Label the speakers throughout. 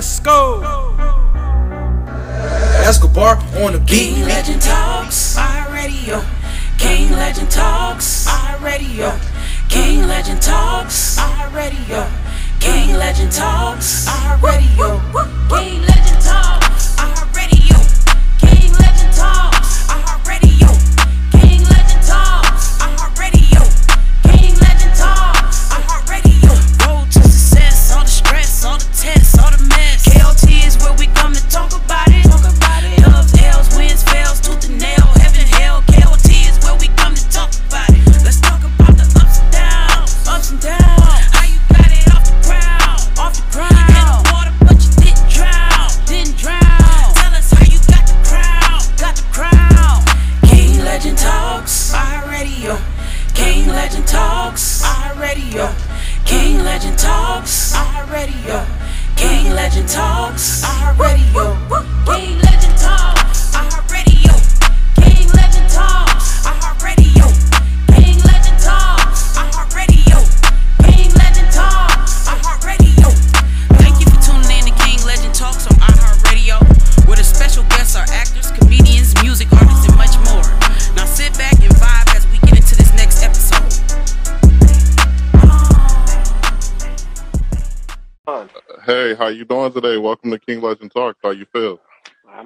Speaker 1: Let's go.
Speaker 2: Escobar on the beat.
Speaker 3: King Legend Talks, iHeartRadio. King Legend Talks, iHeartRadio. King Legend Talks, iHeartRadio. King Legend Talks, iHeartRadio. King Legend Talks, iHeartRadio.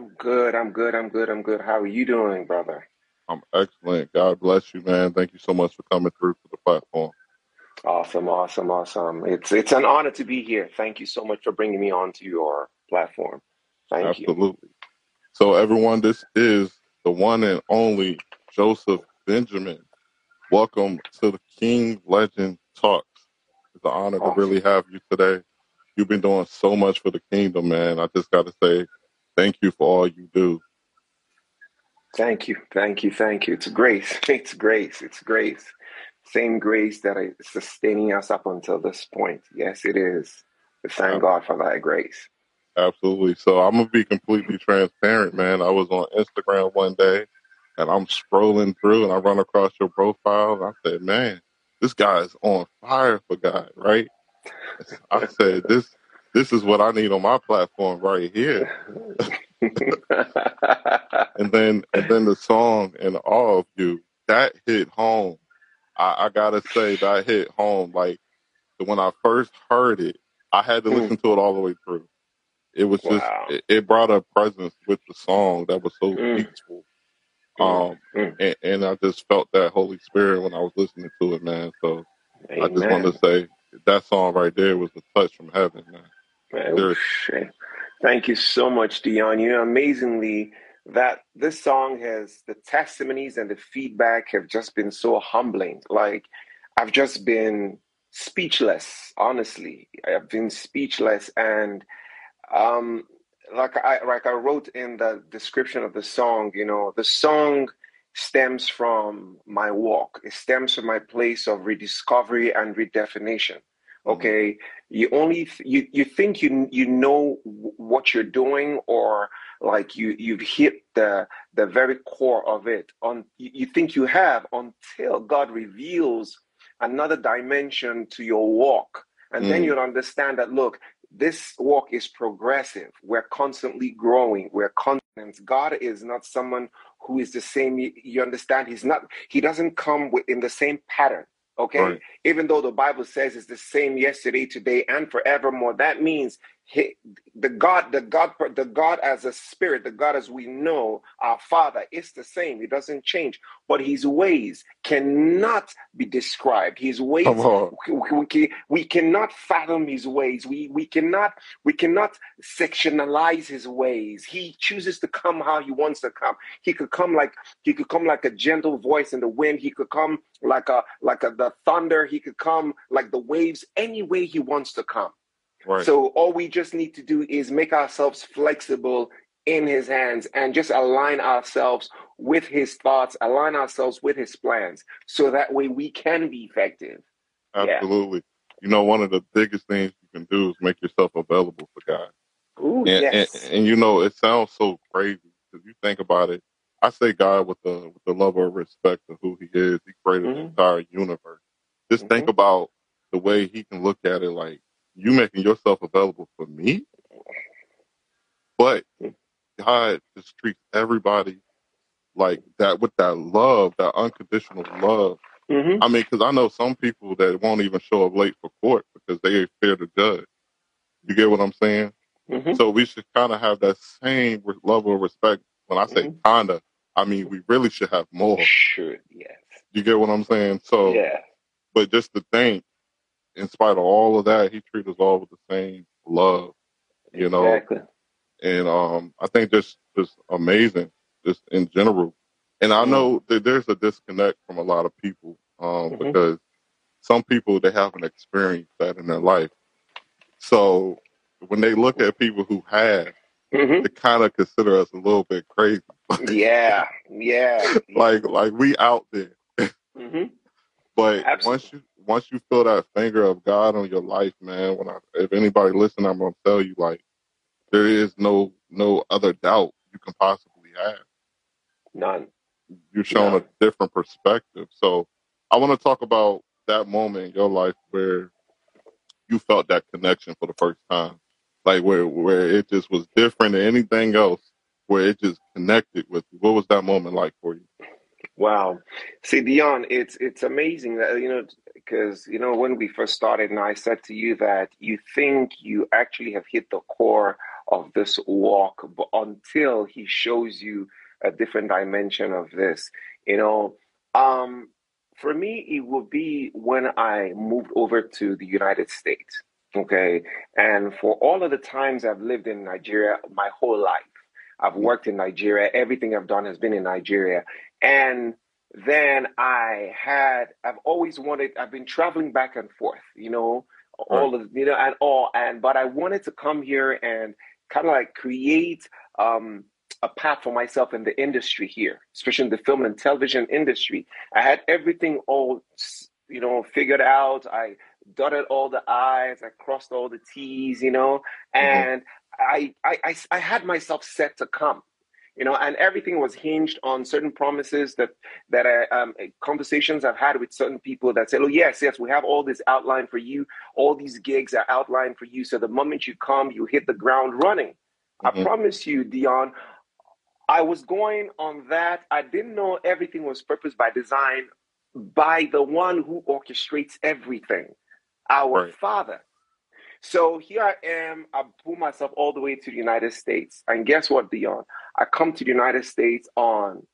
Speaker 4: I'm good. I'm good. I'm good. I'm good. How are you doing, brother?
Speaker 5: I'm excellent. God bless you, man. Thank you so much for coming through to the platform.
Speaker 4: Awesome. Awesome. Awesome. It's it's an honor to be here. Thank you so much for bringing me onto your platform. Thank you.
Speaker 5: Absolutely. So, everyone, this is the one and only Joseph Benjamin. Welcome to the King Legend Talks. It's an honor to really have you today. You've been doing so much for the kingdom, man. I just got to say thank you for all you do.
Speaker 4: Thank you. Thank you. Thank you. It's grace. It's grace. It's grace. Same grace that is sustaining us up until this point. Yes, it is. We thank God for that grace.
Speaker 5: Absolutely. So, I'm going to be completely transparent, man. I was on Instagram one day and I'm scrolling through and I run across your profile and I said, man, this guy is on fire for God, right? I said, this this is what I need on my platform right here. And then and then the song and all of you that hit home. I, I gotta say that hit home. Like when I first heard it, I had to
Speaker 4: Mm,
Speaker 5: listen to it all the way through. It was just it, it brought a presence with the song that was so
Speaker 4: Mm,
Speaker 5: peaceful.
Speaker 4: mm,
Speaker 5: Um,
Speaker 4: mm.
Speaker 5: and, and I just felt that Holy Spirit when I was listening to it, man. So I just wanted to say that song right there was a touch from heaven, man.
Speaker 4: Shit. Thank you so much, Dion. You know, amazingly, that this song has the testimonies and the feedback have just been so humbling. Like, I've just been speechless, honestly. I've been speechless. And um, like I like I wrote in the description of the song, you know, the song stems from my walk. It stems from my place of rediscovery and redefinition.
Speaker 5: Hmm
Speaker 4: Okay, you only th- you you think you you know what you're doing, or like you you've hit the the very core of it. On you you think you have until God reveals another dimension to your walk, and then
Speaker 5: Mm,
Speaker 4: you'll understand that look, this walk is progressive. We're constantly growing. We're constant. God is not someone who is the same. You, you understand? He's not. He doesn't come with, in the same pattern. Okay,
Speaker 5: right.
Speaker 4: even though the Bible says it's the same yesterday, today, and forevermore, that means he, the God, the God, the God as a spirit, the God as we know, our Father, is the same. He doesn't change, but His ways cannot be described. His
Speaker 5: Come
Speaker 4: ways
Speaker 5: on.
Speaker 4: we, we we cannot fathom his ways. We we cannot we cannot sectionalize his ways. He chooses to come how he wants to come. He could come like he could come like a gentle voice in the wind. He could come like a like a the thunder. He could come like the waves any way he wants to come
Speaker 5: Right.
Speaker 4: so all we just need to do is make ourselves flexible in his hands and just align ourselves with his thoughts align ourselves with his plans so that way we can be effective yeah
Speaker 5: Absolutely. You know, one of the biggest things you can do is make yourself available for God.
Speaker 4: Ooh,
Speaker 5: And and,
Speaker 4: yes
Speaker 5: and you know, it sounds so crazy because you think about it. I say God with the with the love or respect of who He is. He created the
Speaker 4: hmm
Speaker 5: entire universe. Just think
Speaker 4: hmm
Speaker 5: about the way He can look at it. Like you making yourself available for me. but God just treats everybody like that with that love, that unconditional love.
Speaker 4: hmm
Speaker 5: I mean, because I know some people that won't even show up late for court because they fear the judge. You get what I'm saying?
Speaker 4: hmm
Speaker 5: So we should kind of have that same re- level of respect. When I say
Speaker 4: hmm
Speaker 5: kinda, I mean we really should have more.
Speaker 4: Should yes,
Speaker 5: You get what I'm saying? So,
Speaker 4: yeah,
Speaker 5: but just to think, in spite of all of that, he treats us all with the same love. You know,
Speaker 4: exactly.
Speaker 5: and um, I think just just amazing, just in general. And I know that there's a disconnect from a lot of people um,
Speaker 4: Mhm.
Speaker 5: because some people they haven't experienced that in their life. So when they look at people who have,
Speaker 4: hmm
Speaker 5: they kind of consider us a little bit crazy.
Speaker 4: Yeah, yeah.
Speaker 5: like like we out there.
Speaker 4: hmm
Speaker 5: But
Speaker 4: Absolutely.
Speaker 5: once you once you feel that finger of God on your life, man, when I if anybody listen, I'm gonna tell you like there is no no other doubt you can possibly have.
Speaker 4: None.
Speaker 5: You're shown
Speaker 4: No.
Speaker 5: a different perspective. So I want to talk about that moment in your life where you felt that connection for the first time, like where where it just was different than anything else, where it just connected with you. What was that moment like for you?
Speaker 4: Wow. See, Dion, it's it's amazing that you know because you know when we first started, and I said to you that you think you actually have hit the core of this walk, but until he shows you a different dimension of this, you know. Um, for me, it would be when I moved over to the United States. Okay, and for all of the times I've lived in Nigeria my whole life, I've worked in Nigeria. Everything I've done has been in Nigeria. And then I had, I've always wanted, I've been traveling back and forth, you know, all of, you know, and all, and, but I wanted to come here and kind of like create um, a path for myself in the industry here, especially in the film and television industry. I had everything all, you know, figured out. I dotted all the I's, I crossed all the T's, you know, and I, I, I, I had myself set to come you know and everything was hinged on certain promises that that I, um, conversations i've had with certain people that said oh yes yes we have all this outlined for you. All these gigs are outlined for you. So the moment you come you hit the ground running. I
Speaker 5: Mhm.
Speaker 4: promise you dion i was going on that. I didn't know everything was purpose by design by the one who orchestrates everything our
Speaker 5: Right.
Speaker 4: father so here I am. I pull myself all the way to the United States. And guess what, Dion? I come to the United States on.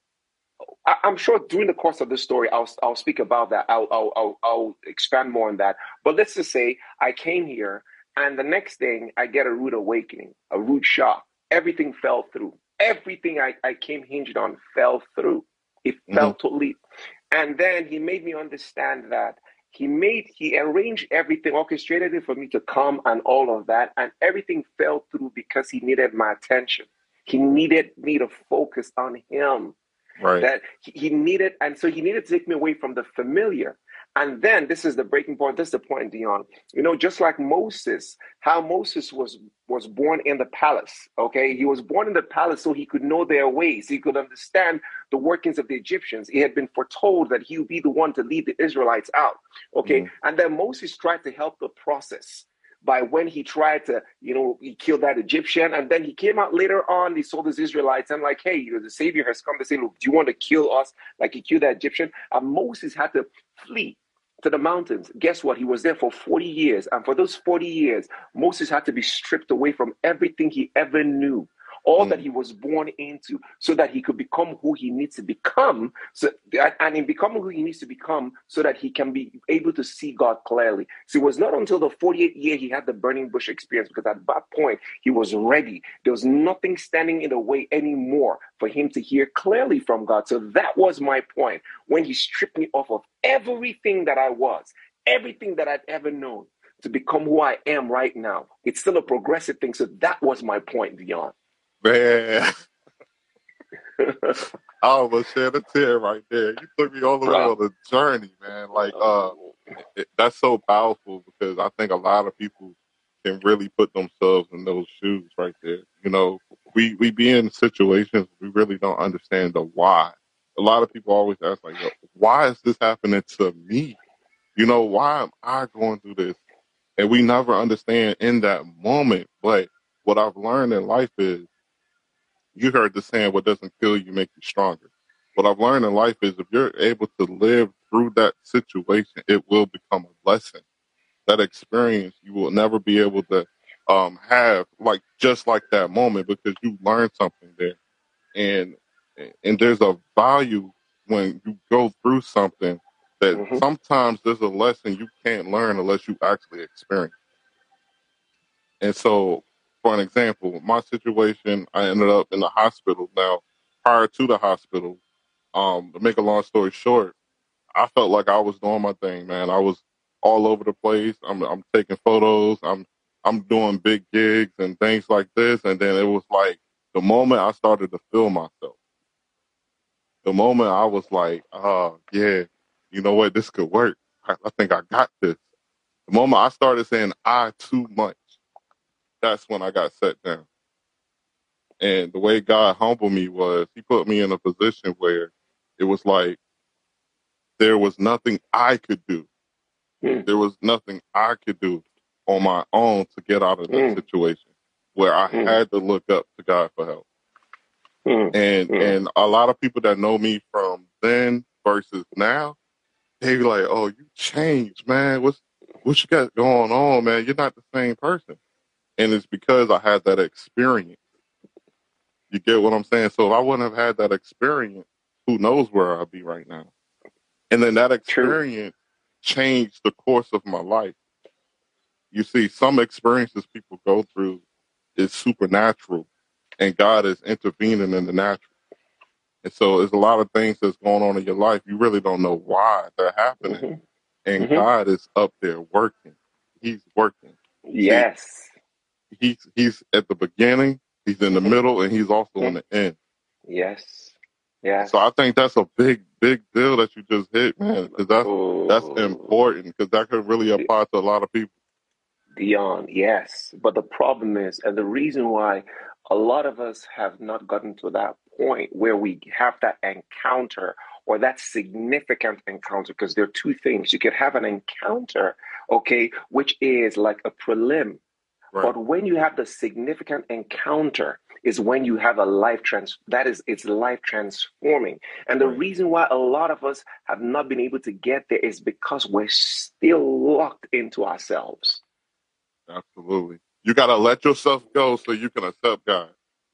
Speaker 4: I, I'm sure during the course of this story, I'll I'll speak about that. I'll, I'll I'll I'll expand more on that. But let's just say I came here, and the next thing I get a rude awakening, a rude shock. Everything fell through. Everything I, I came hinged on fell through. It mm-hmm. fell totally. And then he made me understand that he made he arranged everything orchestrated it for me to come and all of that and everything fell through because he needed my attention. He needed me to focus on him.
Speaker 5: Right.
Speaker 4: that he, he needed and so he needed to take me away from the familiar and then this is the breaking point this is the point dion. You know just like moses how moses was was born in the palace okay? He was born in the palace so he could know their ways. He could understand the workings of the egyptians. He had been foretold that he would be the one to lead the israelites out okay? Mm. And then moses tried to help the process by when he tried to, you know, he killed that Egyptian, and then he came out later on. He saw these Israelites and like, hey, you know, the Savior has come to say, look, do you want to kill us like he killed that Egyptian? And Moses had to flee to the mountains. Guess what? He was there for 40 years, and for those 40 years, Moses had to be stripped away from everything he ever knew. All mm. that he was born into, so that he could become who he needs to become. So, and in becoming who he needs to become, so that he can be able to see God clearly. So it was not until the 48th year he had the burning bush experience, because at that point he was ready. There was nothing standing in the way anymore for him to hear clearly from God. So that was my point when he stripped me off of everything that I was, everything that I'd ever known to become who I am right now. It's still a progressive thing. So that was my point, Dion.
Speaker 5: Man, I almost shed a tear right there. You took me all the way on the journey, man. Like, uh, it, that's so powerful because I think a lot of people can really put themselves in those shoes right there. You know, we we be in situations we really don't understand the why. A lot of people always ask like, "Why is this happening to me? You know, why am I going through this?" And we never understand in that moment. But what I've learned in life is you heard the saying, "What doesn't kill you make you stronger." What I've learned in life is if you're able to live through that situation, it will become a lesson. That experience you will never be able to um, have like just like that moment because you learned something there, and and there's a value when you go through something that
Speaker 4: Mhm.
Speaker 5: sometimes there's a lesson you can't learn unless you actually experience. And so, for an example, my situation, I ended up in the hospital. Now, prior to the hospital, um, to make a long story short, I felt like I was doing my thing, man. I was all over the place. I'm, I'm taking photos. I'm, I'm doing big gigs and things like this. And then it was like the moment I started to feel myself, the moment I was like, oh, yeah, you know what? This could work. I, I think I got this. The moment I started saying I too much, that's when I got set down. And the way God humbled me was He put me in a position where it was like there was nothing I could do.
Speaker 4: Mm.
Speaker 5: There was nothing I could do on my own to get out of that
Speaker 4: Mm.
Speaker 5: situation where I
Speaker 4: Mm.
Speaker 5: had to look up to God for help.
Speaker 4: Mm.
Speaker 5: And
Speaker 4: Mm.
Speaker 5: and a lot of people that know me from then versus now, they be like, "Oh, you changed, man. What's what you got going on, man? You're not the same person." And it's because I had that experience. You get what I'm saying? So if I wouldn't have had that experience, who knows where I'd be right now? And then that
Speaker 4: True.
Speaker 5: experience changed the course of my life. You see, some experiences people go through is supernatural, and God is intervening in the natural. And so there's a lot of things that's going on in your life. You really don't know why they're happening.
Speaker 4: Mhm.
Speaker 5: And
Speaker 4: Mhm.
Speaker 5: God is up there working. He's working. See,
Speaker 4: Yes.
Speaker 5: He's he's at the beginning, he's in the
Speaker 4: Mhm.
Speaker 5: middle, and he's also in the end.
Speaker 4: Yes. Yes.
Speaker 5: So I think that's a big, big deal that you just hit, man, because that's that's
Speaker 4: Oh,
Speaker 5: important because that could really apply to a lot of people.
Speaker 4: Dion, yes. But the problem is, and the reason why a lot of us have not gotten to that point where we have that encounter or that significant encounter, because there are two things. You could have an encounter, okay, which is like a prelim,
Speaker 5: Right.
Speaker 4: but when you have the significant encounter is when you have a life trans that is it's life transforming and the
Speaker 5: Right.
Speaker 4: reason why a lot of us have not been able to get there is because we're still locked into ourselves
Speaker 5: Absolutely. You got to let yourself go so you can accept God.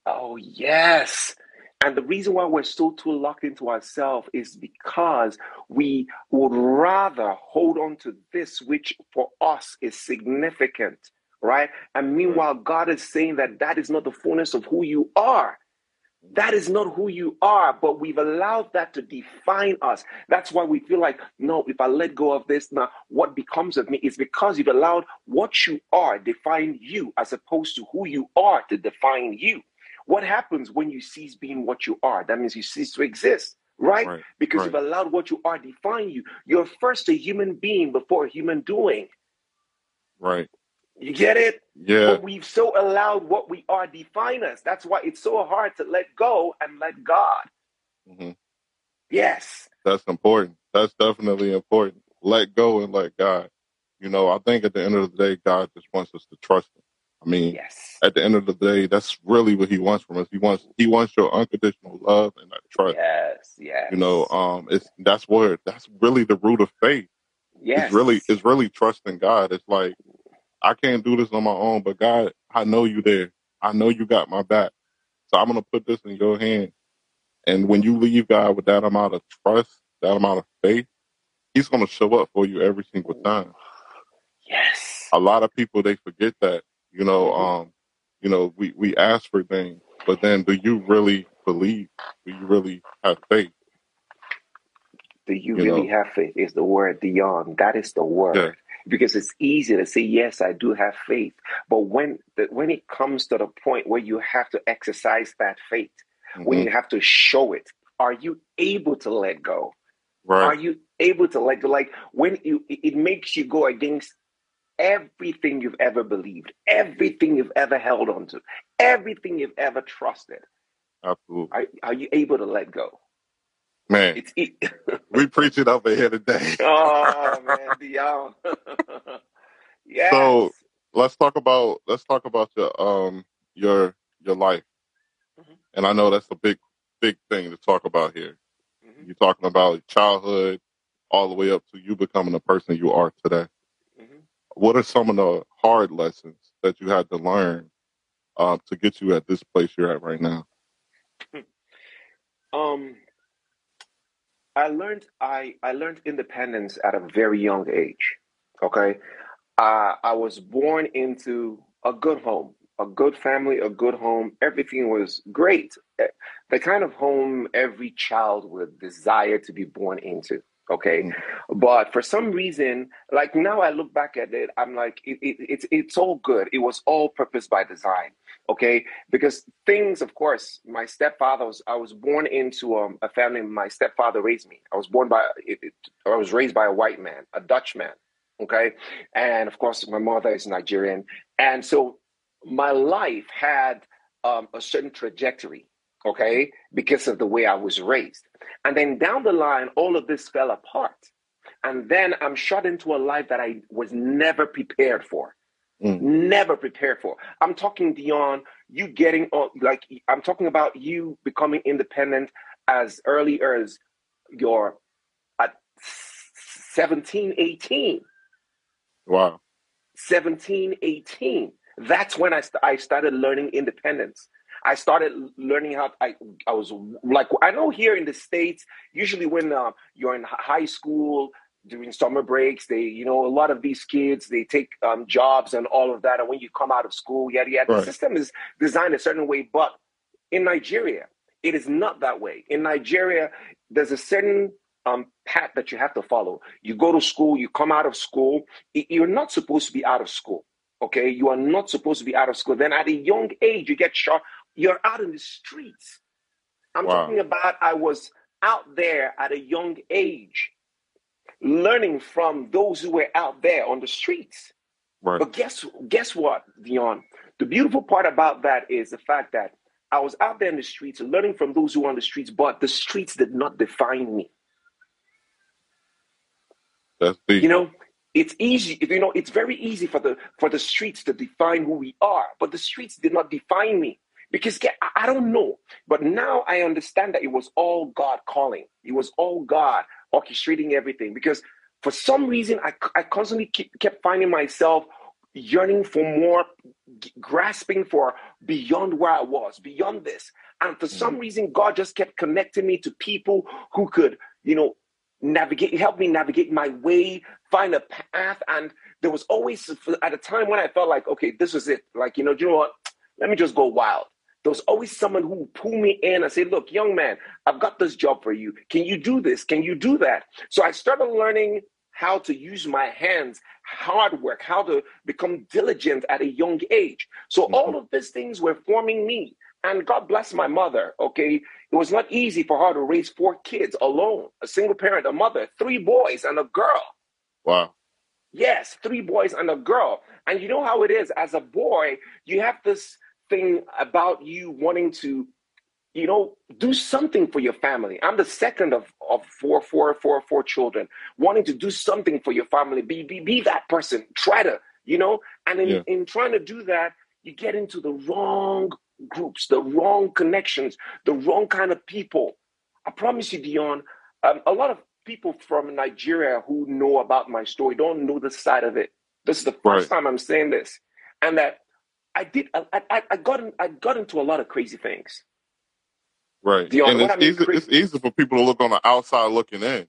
Speaker 4: oh yes and the reason why we're still too locked into ourselves is because we would rather hold on to this which for us is significant right and
Speaker 5: Right.
Speaker 4: meanwhile god is saying that that is not the fullness of who you are That is not who you are, but we've allowed that to define us. That's why we feel like, no, if I let go of this, now what becomes of me is because you've allowed what you are define you as opposed to who you are to define you. What happens when you cease being what you are? That means you cease to exist, right?
Speaker 5: Right.
Speaker 4: Because
Speaker 5: Right.
Speaker 4: you've allowed what you are define you. You're first a human being before a human doing.
Speaker 5: Right.
Speaker 4: You get it?
Speaker 5: Yeah.
Speaker 4: But we've so allowed what we are define us. That's why it's so hard to let go and let God.
Speaker 5: hmm
Speaker 4: Yes.
Speaker 5: That's important. That's definitely important. Let go and let God. You know, I think at the end of the day, God just wants us to trust Him. I mean,
Speaker 4: Yes.
Speaker 5: at the end of the day, that's really what He wants from us. He wants He wants your unconditional love and that trust.
Speaker 4: Yes. Yes.
Speaker 5: You know, um, it's that's where that's really the root of faith.
Speaker 4: yes.
Speaker 5: It's really it's really trusting God. It's like I can't do this on my own, but God, I know you there. I know you got my back. So I'm gonna put this in your hand. And when you leave God with that amount of trust, that amount of faith, He's gonna show up for you every single time.
Speaker 4: yes.
Speaker 5: A lot of people they forget that. You know,
Speaker 4: Mhm.
Speaker 5: um, you know, we, we ask for things, but then do you really believe? Do you really have faith?
Speaker 4: Do you
Speaker 5: You
Speaker 4: really
Speaker 5: know?
Speaker 4: have faith? Is the word beyond. That is the word.
Speaker 5: Yeah.
Speaker 4: Because it's easy to say, yes, I do have faith. But when the, when it comes to the point where you have to exercise that faith, when
Speaker 5: hmm
Speaker 4: you have to show it, are you able to let go? Are you able to let go? Like when you, it it makes you go against everything you've ever believed, everything you've ever held on to, everything you've ever trusted.
Speaker 5: Absolutely.
Speaker 4: Are, are you able to let go?
Speaker 5: Man,
Speaker 4: It's it.
Speaker 5: we preach it over here today.
Speaker 4: oh man, Dion. yes.
Speaker 5: So let's talk about let's talk about your um your your life
Speaker 4: Mhm.
Speaker 5: and I know that's a big, big thing to talk about here.
Speaker 4: Mhm.
Speaker 5: You're talking about childhood all the way up to you becoming the person you are today.
Speaker 4: Mhm.
Speaker 5: What are some of the hard lessons that you had to learn uh, to get you at this place you're at right now?
Speaker 4: Um, I learned I I learned independence at a very young age. Okay, uh, I was born into a good home, a good family, a good home. Everything was great. Eh, The kind of home every child would desire to be born into. Okay,
Speaker 5: Mm.
Speaker 4: but for some reason, like now I look back at it, I'm like, it, it, it's it's all good. It was all purpose by design. Okay, because things, of course, my stepfather was. I was born into um, a family. My stepfather raised me. I was born by. It, I was raised by a white man, a Dutch man. Okay, and of course, my mother is Nigerian, and so my life had um, a certain trajectory. Okay, because of the way I was raised, and then down the line, all of this fell apart, and then I'm shot into a life that I was never prepared for
Speaker 5: Mm.
Speaker 4: never prepared for. I'm talking Dion, you getting on like I'm talking about you becoming independent as early as your at 17, 18.
Speaker 5: Wow.
Speaker 4: 17, 18. That's when I, st- I started learning independence. I started learning how I, I was like, I know here in the States, usually when uh, you're in high school during summer breaks, they, you know, a lot of these kids, they take um, jobs and all of that. And when you come out of school, yada, yada, the
Speaker 5: Right.
Speaker 4: system is designed a certain way. But in Nigeria, it is not that way. In Nigeria, there's a certain um, path that you have to follow. You go to school, you come out of school. You're not supposed to be out of school. Okay, you are not supposed to be out of school. Then at a young age, you get shot. You're out in the streets. I'm
Speaker 5: Wow.
Speaker 4: talking about I was out there at a young age, learning from those who were out there on the streets.
Speaker 5: Right.
Speaker 4: But guess guess what, Dion? The beautiful part about that is the fact that I was out there in the streets, learning from those who were on the streets, but the streets did not define me.
Speaker 5: That's deep.
Speaker 4: You know, it's easy. You know, it's very easy for the for the streets to define who we are, but the streets did not define me because I I don't know. But now I understand that it was all God calling. It was all God orchestrating everything. Because for some reason, I I constantly keep, kept finding myself yearning for more, g- grasping for beyond where I was, beyond this. And for some mm-hmm. reason, God just kept connecting me to people who could, you know, navigate, help me navigate my way, find a path. And there was always at a time when I felt like, okay, this was it. Like, you know, do you know what? Let me just go wild. There was always someone who would pull me in and say, look, young man, I've got this job for you. Can you do this? Can you do that? So I started learning how to use my hands, hard work, how to become diligent at a young age. So mm-hmm. all of these things were forming me. And God bless my mother, okay? It was not easy for her to raise four kids alone, a single parent, a mother, three boys and a girl.
Speaker 5: Wow.
Speaker 4: Yes, three boys and a girl. And you know how it is as a boy, you have this thing about you wanting to, you know, do something for your family. I'm the second of, of four, four, four, four children, wanting to do something for your family. Be, be, be that person. Try to, you know, and in,
Speaker 5: Yeah.
Speaker 4: in trying to do that, you get into the wrong groups, the wrong connections, the wrong kind of people. I promise you, Dion, um, a lot of people from Nigeria who know about my story don't know this side of it. This is the first
Speaker 5: Right.
Speaker 4: time I'm saying this, and that I did. I, I, I got in, I got into a lot of crazy things.
Speaker 5: Right.
Speaker 4: Dion,
Speaker 5: and
Speaker 4: what
Speaker 5: it's
Speaker 4: I mean
Speaker 5: easy
Speaker 4: crazy-
Speaker 5: it's easy for people to look on the outside looking in.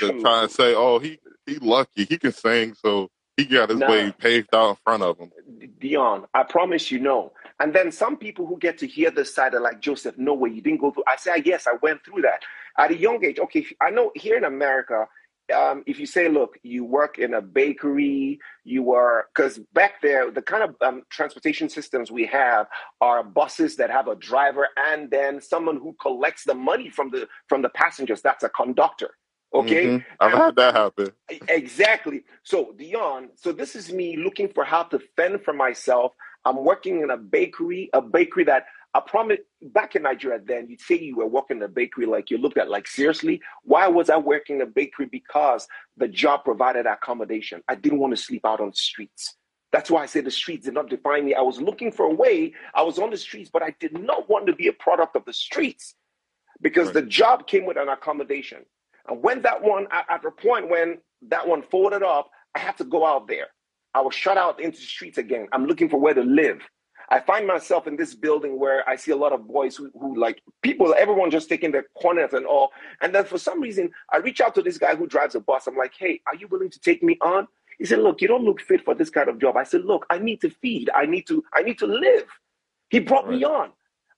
Speaker 5: To try and say, Oh, he he lucky, he can sing, so he got his
Speaker 4: Nah.
Speaker 5: way paved out in front of him.
Speaker 4: Dion, I promise you no. And then some people who get to hear this side are like, Joseph, no way, you didn't go through. I say, ah, yes, I went through that at a young age. Okay, I know here in America, um, if you say, look, you work in a bakery, you are, because back there, the kind of um, transportation systems we have are buses that have a driver and then someone who collects the money from the from the passengers. That's a conductor. Okay.
Speaker 5: Mhm. I've had that happen.
Speaker 4: Exactly. So Dion, so this is me looking for how to fend for myself. I'm working in a bakery, a bakery that I promise back in Nigeria then you'd say you were working in a bakery like you looked at like seriously, why was I working in a bakery? Because the job provided accommodation. I didn't want to sleep out on the streets. That's why I say the streets did not define me. I was looking for a way. I was on the streets, but I did not want to be a product of the streets because
Speaker 5: Right.
Speaker 4: the job came with an accommodation. And when that one, at, at the point when that one folded up, I had to go out there. I was shut out into the streets again. I'm looking for where to live. I find myself in this building where I see a lot of boys who, who like people, everyone just taking their corners and all. And then for some reason, I reach out to this guy who drives a bus. I'm like, hey, are you willing to take me on? He said, look, you don't look fit for this kind of job. I said, look, I need to feed. I need to, I need to live. He brought me on.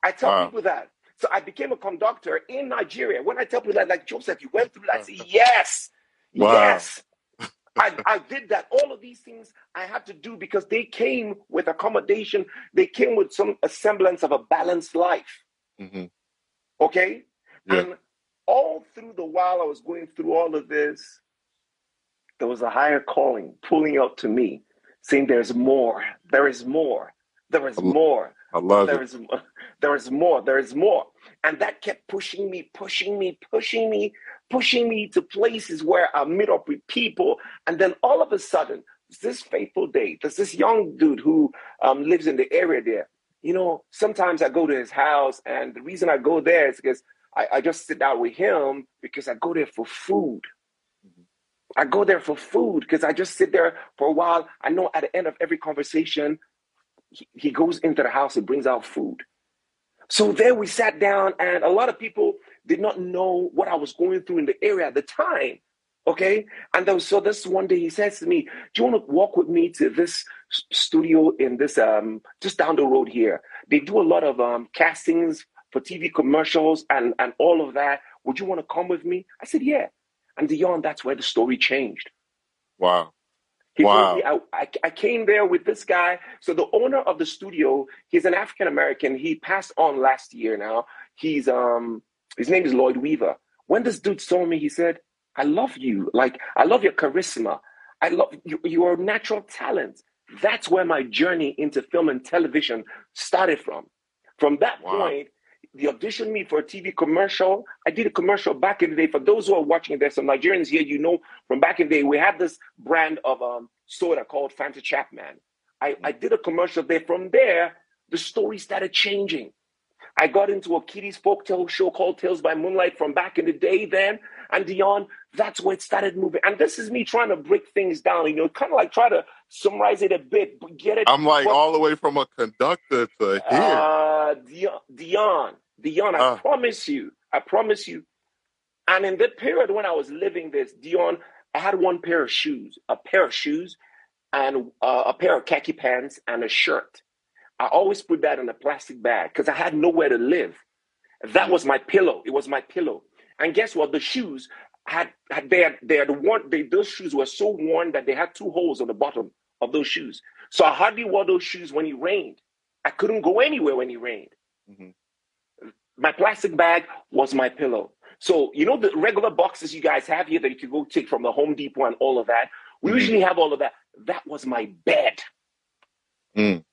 Speaker 4: I tell
Speaker 5: Wow.
Speaker 4: people that. So I became a conductor in Nigeria. When I tell people that, like Joseph, you went through that, I say, yes,
Speaker 5: Wow.
Speaker 4: yes. I, I did that. All of these things I had to do because they came with accommodation. They came with some a semblance of a balanced life.
Speaker 5: hmm
Speaker 4: Okay?
Speaker 5: Yeah.
Speaker 4: And all through the while I was going through all of this, there was a higher calling pulling out to me, saying, There's more, there is more, there is more.
Speaker 5: I love
Speaker 4: There
Speaker 5: it.
Speaker 4: is, there is more. There is more. And that kept pushing me, pushing me, pushing me, pushing me to places where I meet up with people. And then all of a sudden, this fateful day, there's this young dude who um, lives in the area there. You know, sometimes I go to his house, and the reason I go there is because I, I just sit down with him because I go there for food. I go there for food because I just sit there for a while. I know at the end of every conversation, he, he goes into the house and brings out food. So there we sat down, and a lot of people did not know what I was going through in the area at the time. Okay. And then, so this one day he says to me, Do you want to walk with me to this studio in this, um, just down the road here? They do a lot of um, castings for TV commercials and, and all of that. Would you want to come with me? I said, Yeah. And Dion, that's where the story changed.
Speaker 5: Wow.
Speaker 4: He
Speaker 5: Wow.
Speaker 4: me I, I, I came there with this guy. So the owner of the studio, he's an African American. He passed on last year now. He's um his name is Lloyd Weaver. When this dude saw me, he said, I love you. Like I love your charisma. I love you, your natural talent. That's where my journey into film and television started from. From that
Speaker 5: Wow.
Speaker 4: point, they auditioned me for a TV commercial. I did a commercial back in the day. For those who are watching, there's some Nigerians here, you know, from back in the day, we had this brand of um, soda called Fanta Chapman. I, I did a commercial there. From there, the story started changing. I got into a kiddies folktale show called Tales by Moonlight from back in the day then. And Dion, that's where it started moving. And this is me trying to break things down, you know, kind of like try to summarize it a bit, but get it.
Speaker 5: I'm like all the way from a conductor to here.
Speaker 4: uh, Dion, Dion, Dion, I
Speaker 5: Uh,
Speaker 4: promise you, I promise you. And in the period when I was living this, Dion, I had one pair of shoes, a pair of shoes, and uh, a pair of khaki pants and a shirt. I always put that in a plastic bag because I had nowhere to live. That was my pillow. It was my pillow. And guess what? The shoes had, had they had they had worn they, those shoes were so worn that they had two holes on the bottom of those shoes. So I hardly wore those shoes when it rained. I couldn't go anywhere when it rained.
Speaker 5: mhm.
Speaker 4: My plastic bag was my pillow. So you know the regular boxes you guys have here that you can go take from the Home Depot and all of that. We
Speaker 5: Mhm.
Speaker 4: usually have all of that. That was my bed.
Speaker 5: Mm.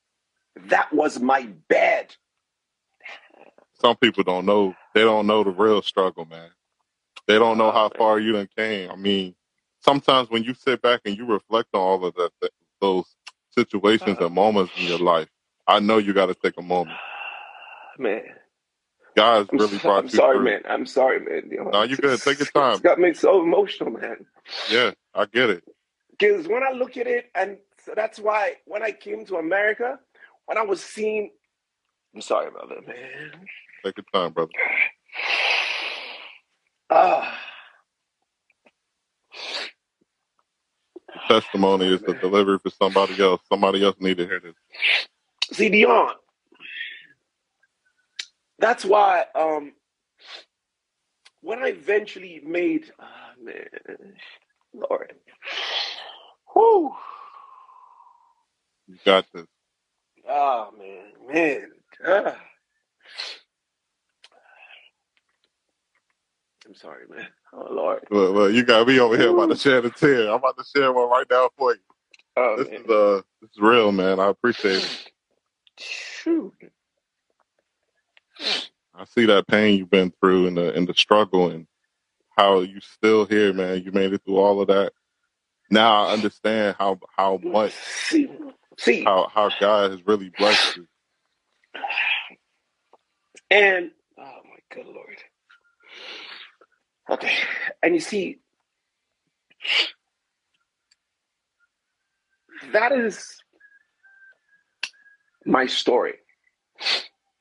Speaker 4: That was my bed.
Speaker 5: Some people don't know. They don't know the real struggle, man. They don't know how far you done came. I mean, sometimes when you sit back and you reflect on all of that, those situations and moments in your life, I know you got to take a moment.
Speaker 4: man.
Speaker 5: God's
Speaker 4: I'm,
Speaker 5: really
Speaker 4: so, I'm
Speaker 5: brought you
Speaker 4: sorry,
Speaker 5: through.
Speaker 4: man. I'm sorry, man. You know,
Speaker 5: No, you good. Take your
Speaker 4: it's, it's
Speaker 5: time.
Speaker 4: got me so emotional, man.
Speaker 5: Yeah, I get it.
Speaker 4: Because when I look at it, and so that's why when I came to America, when I was seeing, I'm sorry about that, man.
Speaker 5: Take your time, brother.
Speaker 4: Ah,
Speaker 5: testimony is the delivery for somebody else. Somebody else need to hear this.
Speaker 4: See, Dion, that's why um, when I eventually made, ah, man, Lord, whoo,
Speaker 5: You got this.
Speaker 4: Ah, man, man, ah. I'm sorry, man. Oh, Lord.
Speaker 5: Well, well, you got me over here about to share the tear. I'm about to share one right now for you.
Speaker 4: Oh,
Speaker 5: This
Speaker 4: man.
Speaker 5: is uh, this is real, man. I appreciate it.
Speaker 4: Shoot.
Speaker 5: I see that pain you've been through and the and the struggle and how you still here, man. You made it through all of that. Now I understand how how much
Speaker 4: See,
Speaker 5: how how God has really blessed you.
Speaker 4: and oh my good lord. Okay, and you see, that is my story.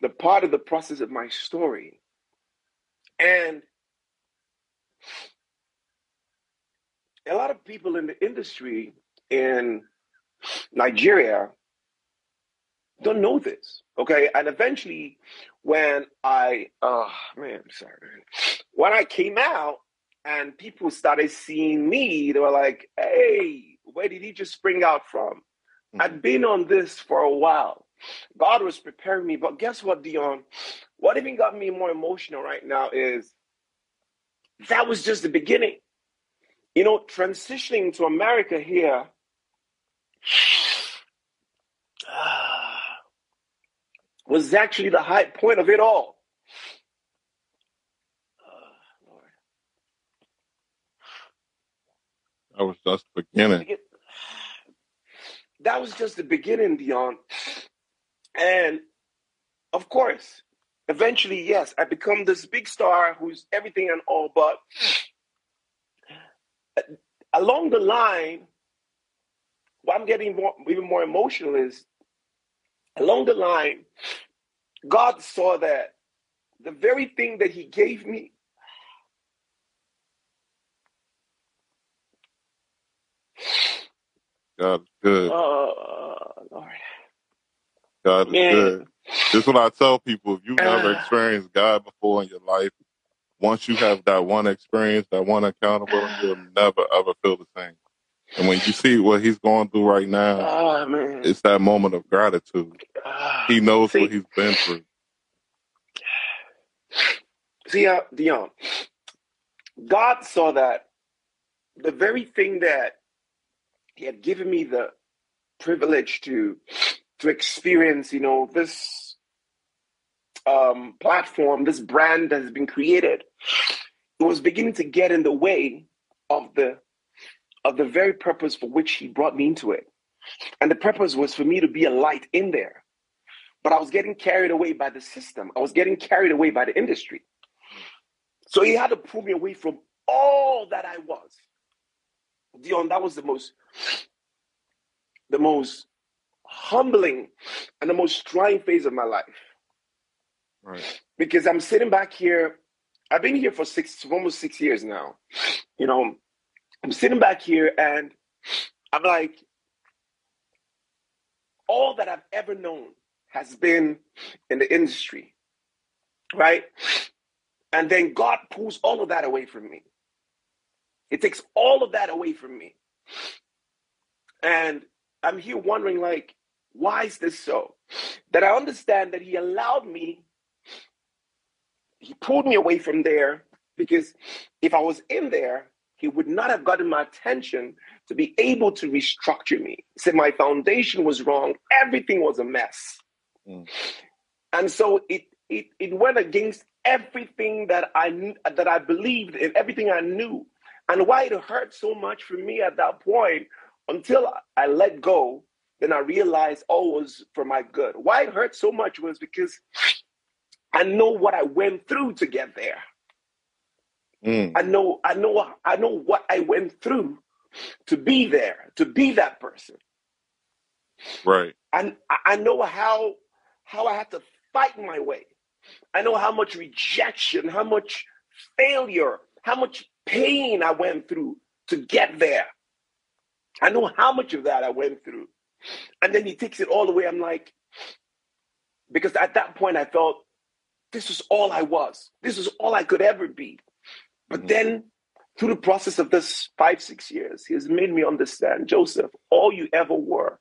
Speaker 4: The part of the process of my story, and a lot of people in the industry in Nigeria don't know this. Okay. And eventually, when I, oh man, I'm sorry. When I came out and people started seeing me, they were like, hey, where did he just spring out from?
Speaker 5: Mhm.
Speaker 4: I'd been on this for a while. God was preparing me. But guess what, Dion? What even got me more emotional right now is that was just the beginning. You know, transitioning to America here was actually the high point of it all. Uh, Lord.
Speaker 5: That was just the beginning.
Speaker 4: That was just the beginning, Dion. And of course, eventually, yes, I become this big star who's everything and all, but along the line, what I'm getting more, even more emotional is along the line, God saw that the very thing that He gave me,
Speaker 5: God is good.
Speaker 4: oh Lord,
Speaker 5: God is
Speaker 4: man,
Speaker 5: good. This is what I tell people. If you've never
Speaker 4: ah,
Speaker 5: experienced God before in your life, once you have that one experience, that one accountability, you'll never ever feel the same. And when you see what he's going through right now,
Speaker 4: ah, man,
Speaker 5: it's that moment of gratitude.
Speaker 4: ah.
Speaker 5: He knows what he's been through.
Speaker 4: see, uh, Dion, God saw that the very thing that He had given me the privilege to to experience, you know, this um, platform, this brand that has been created, it was beginning to get in the way of the of the very purpose for which He brought me into it. And the purpose was for me to be a light in there. But I was getting carried away by the system. I was getting carried away by the industry. So he had to pull me away from all that I was. Dion, that was the most, the most humbling and the most trying phase of my life.
Speaker 5: Right.
Speaker 4: Because I'm sitting back here. I've been here for six, almost six years now. You know, I'm sitting back here and I'm like, all that I've ever known has been in the industry, right? And then God pulls all of that away from me. It takes all of that away from me. And I'm here wondering, like, why is this so? That I understand that He allowed me, He pulled me away from there because if I was in there, He would not have gotten my attention to be able to restructure me. He said my foundation was wrong, everything was a mess.
Speaker 5: Mm.
Speaker 4: And so it it it went against everything that I that I believed in, everything I knew. And why it hurt so much for me at that point until I let go, then I realized all was for my good. Why it hurt so much was because I know what I went through to get there.
Speaker 5: Mm.
Speaker 4: I know I know I know what I went through to be there, to be that person.
Speaker 5: Right.
Speaker 4: And I I know how how I had to fight my way. I know how much rejection, how much failure, how much pain I went through to get there. I know how much of that I went through. And then he takes it all away. I'm like, because at that point I felt this is all I was. This is all I could ever be. But then through the process of this five, six years, he has made me understand, Joseph, all you ever were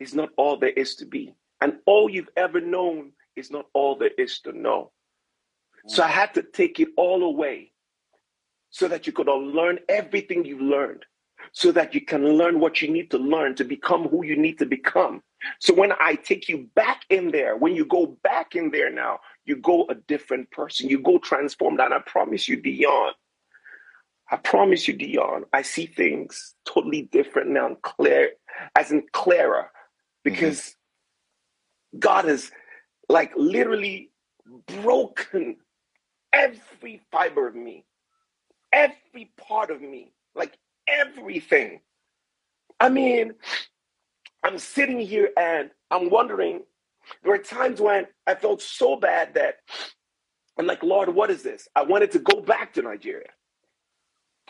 Speaker 4: is not all there is to be. And all you've ever known is not all there is to know. So I had to take it all away so that you could unlearn everything you've learned, so that you can learn what you need to learn to become who you need to become. So when I take you back in there, when you go back in there now, you go a different person. You go transformed. And I promise you, Dion, I promise you, Dion, I see things totally different now, clear, as in clearer. Mm-hmm. because God has like literally broken every fiber of me, every part of me, like everything. I mean, I'm sitting here and I'm wondering. There were times when I felt so bad that I'm like, Lord, what is this? I wanted to go back to Nigeria.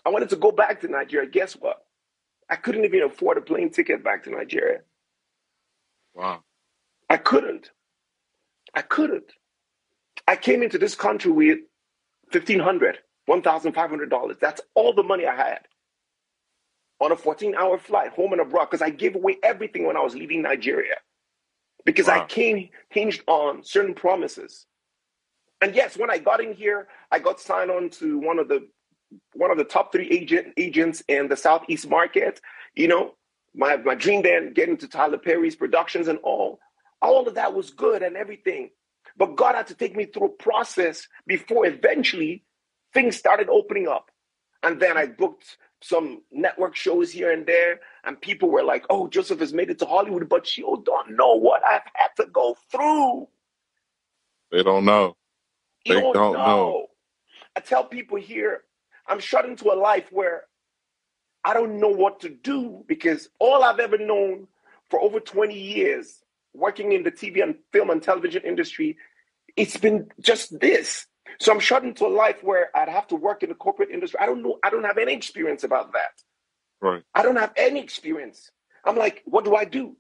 Speaker 4: I wanted to go back to Nigeria. Guess what? I couldn't even afford a plane ticket back to Nigeria.
Speaker 5: Wow.
Speaker 4: I couldn't. I couldn't. I came into this country with $1,500, $1,500. That's all the money I had on a 14 hour flight home and abroad because I gave away everything when I was leaving Nigeria because wow. I came hinged on certain promises. And yes, when I got in here, I got signed on to one of the one of the top three agent agents in the southeast market. You know, my my dream then getting to Tyler Perry's productions and all. All of that was good and everything. But God had to take me through a process before eventually things started opening up. And then I booked some network shows here and there, and people were like, oh, Joseph has made it to Hollywood, but you don't know what I've had to go through.
Speaker 5: They don't know.
Speaker 4: They don't, don't know. know. I tell people here, I'm shut into a life where I don't know what to do because all I've ever known for over 20 years working in the TV and film and television industry, it's been just this. So I'm shut into a life where I'd have to work in the corporate industry. I don't know. I don't have any experience about that.
Speaker 5: Right.
Speaker 4: I don't have any experience. I'm like, what do I do?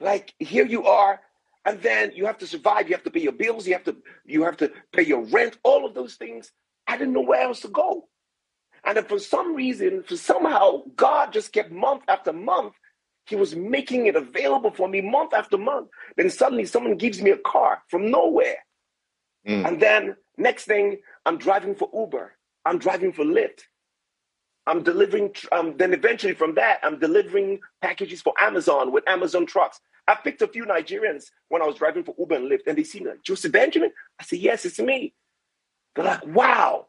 Speaker 4: Like here you are, and then you have to survive. You have to pay your bills. You have to you have to pay your rent. All of those things. I didn't know where else to go. And then for some reason, for somehow, God just kept month after month. He was making it available for me month after month. Then suddenly someone gives me a car from nowhere. Mm. And then next thing, I'm driving for Uber. I'm driving for Lyft. I'm delivering, um, then eventually from that, I'm delivering packages for Amazon with Amazon trucks. I picked a few Nigerians when I was driving for Uber and Lyft, and they see me like, Joseph Benjamin? I said, Yes, it's me. They're like, Wow.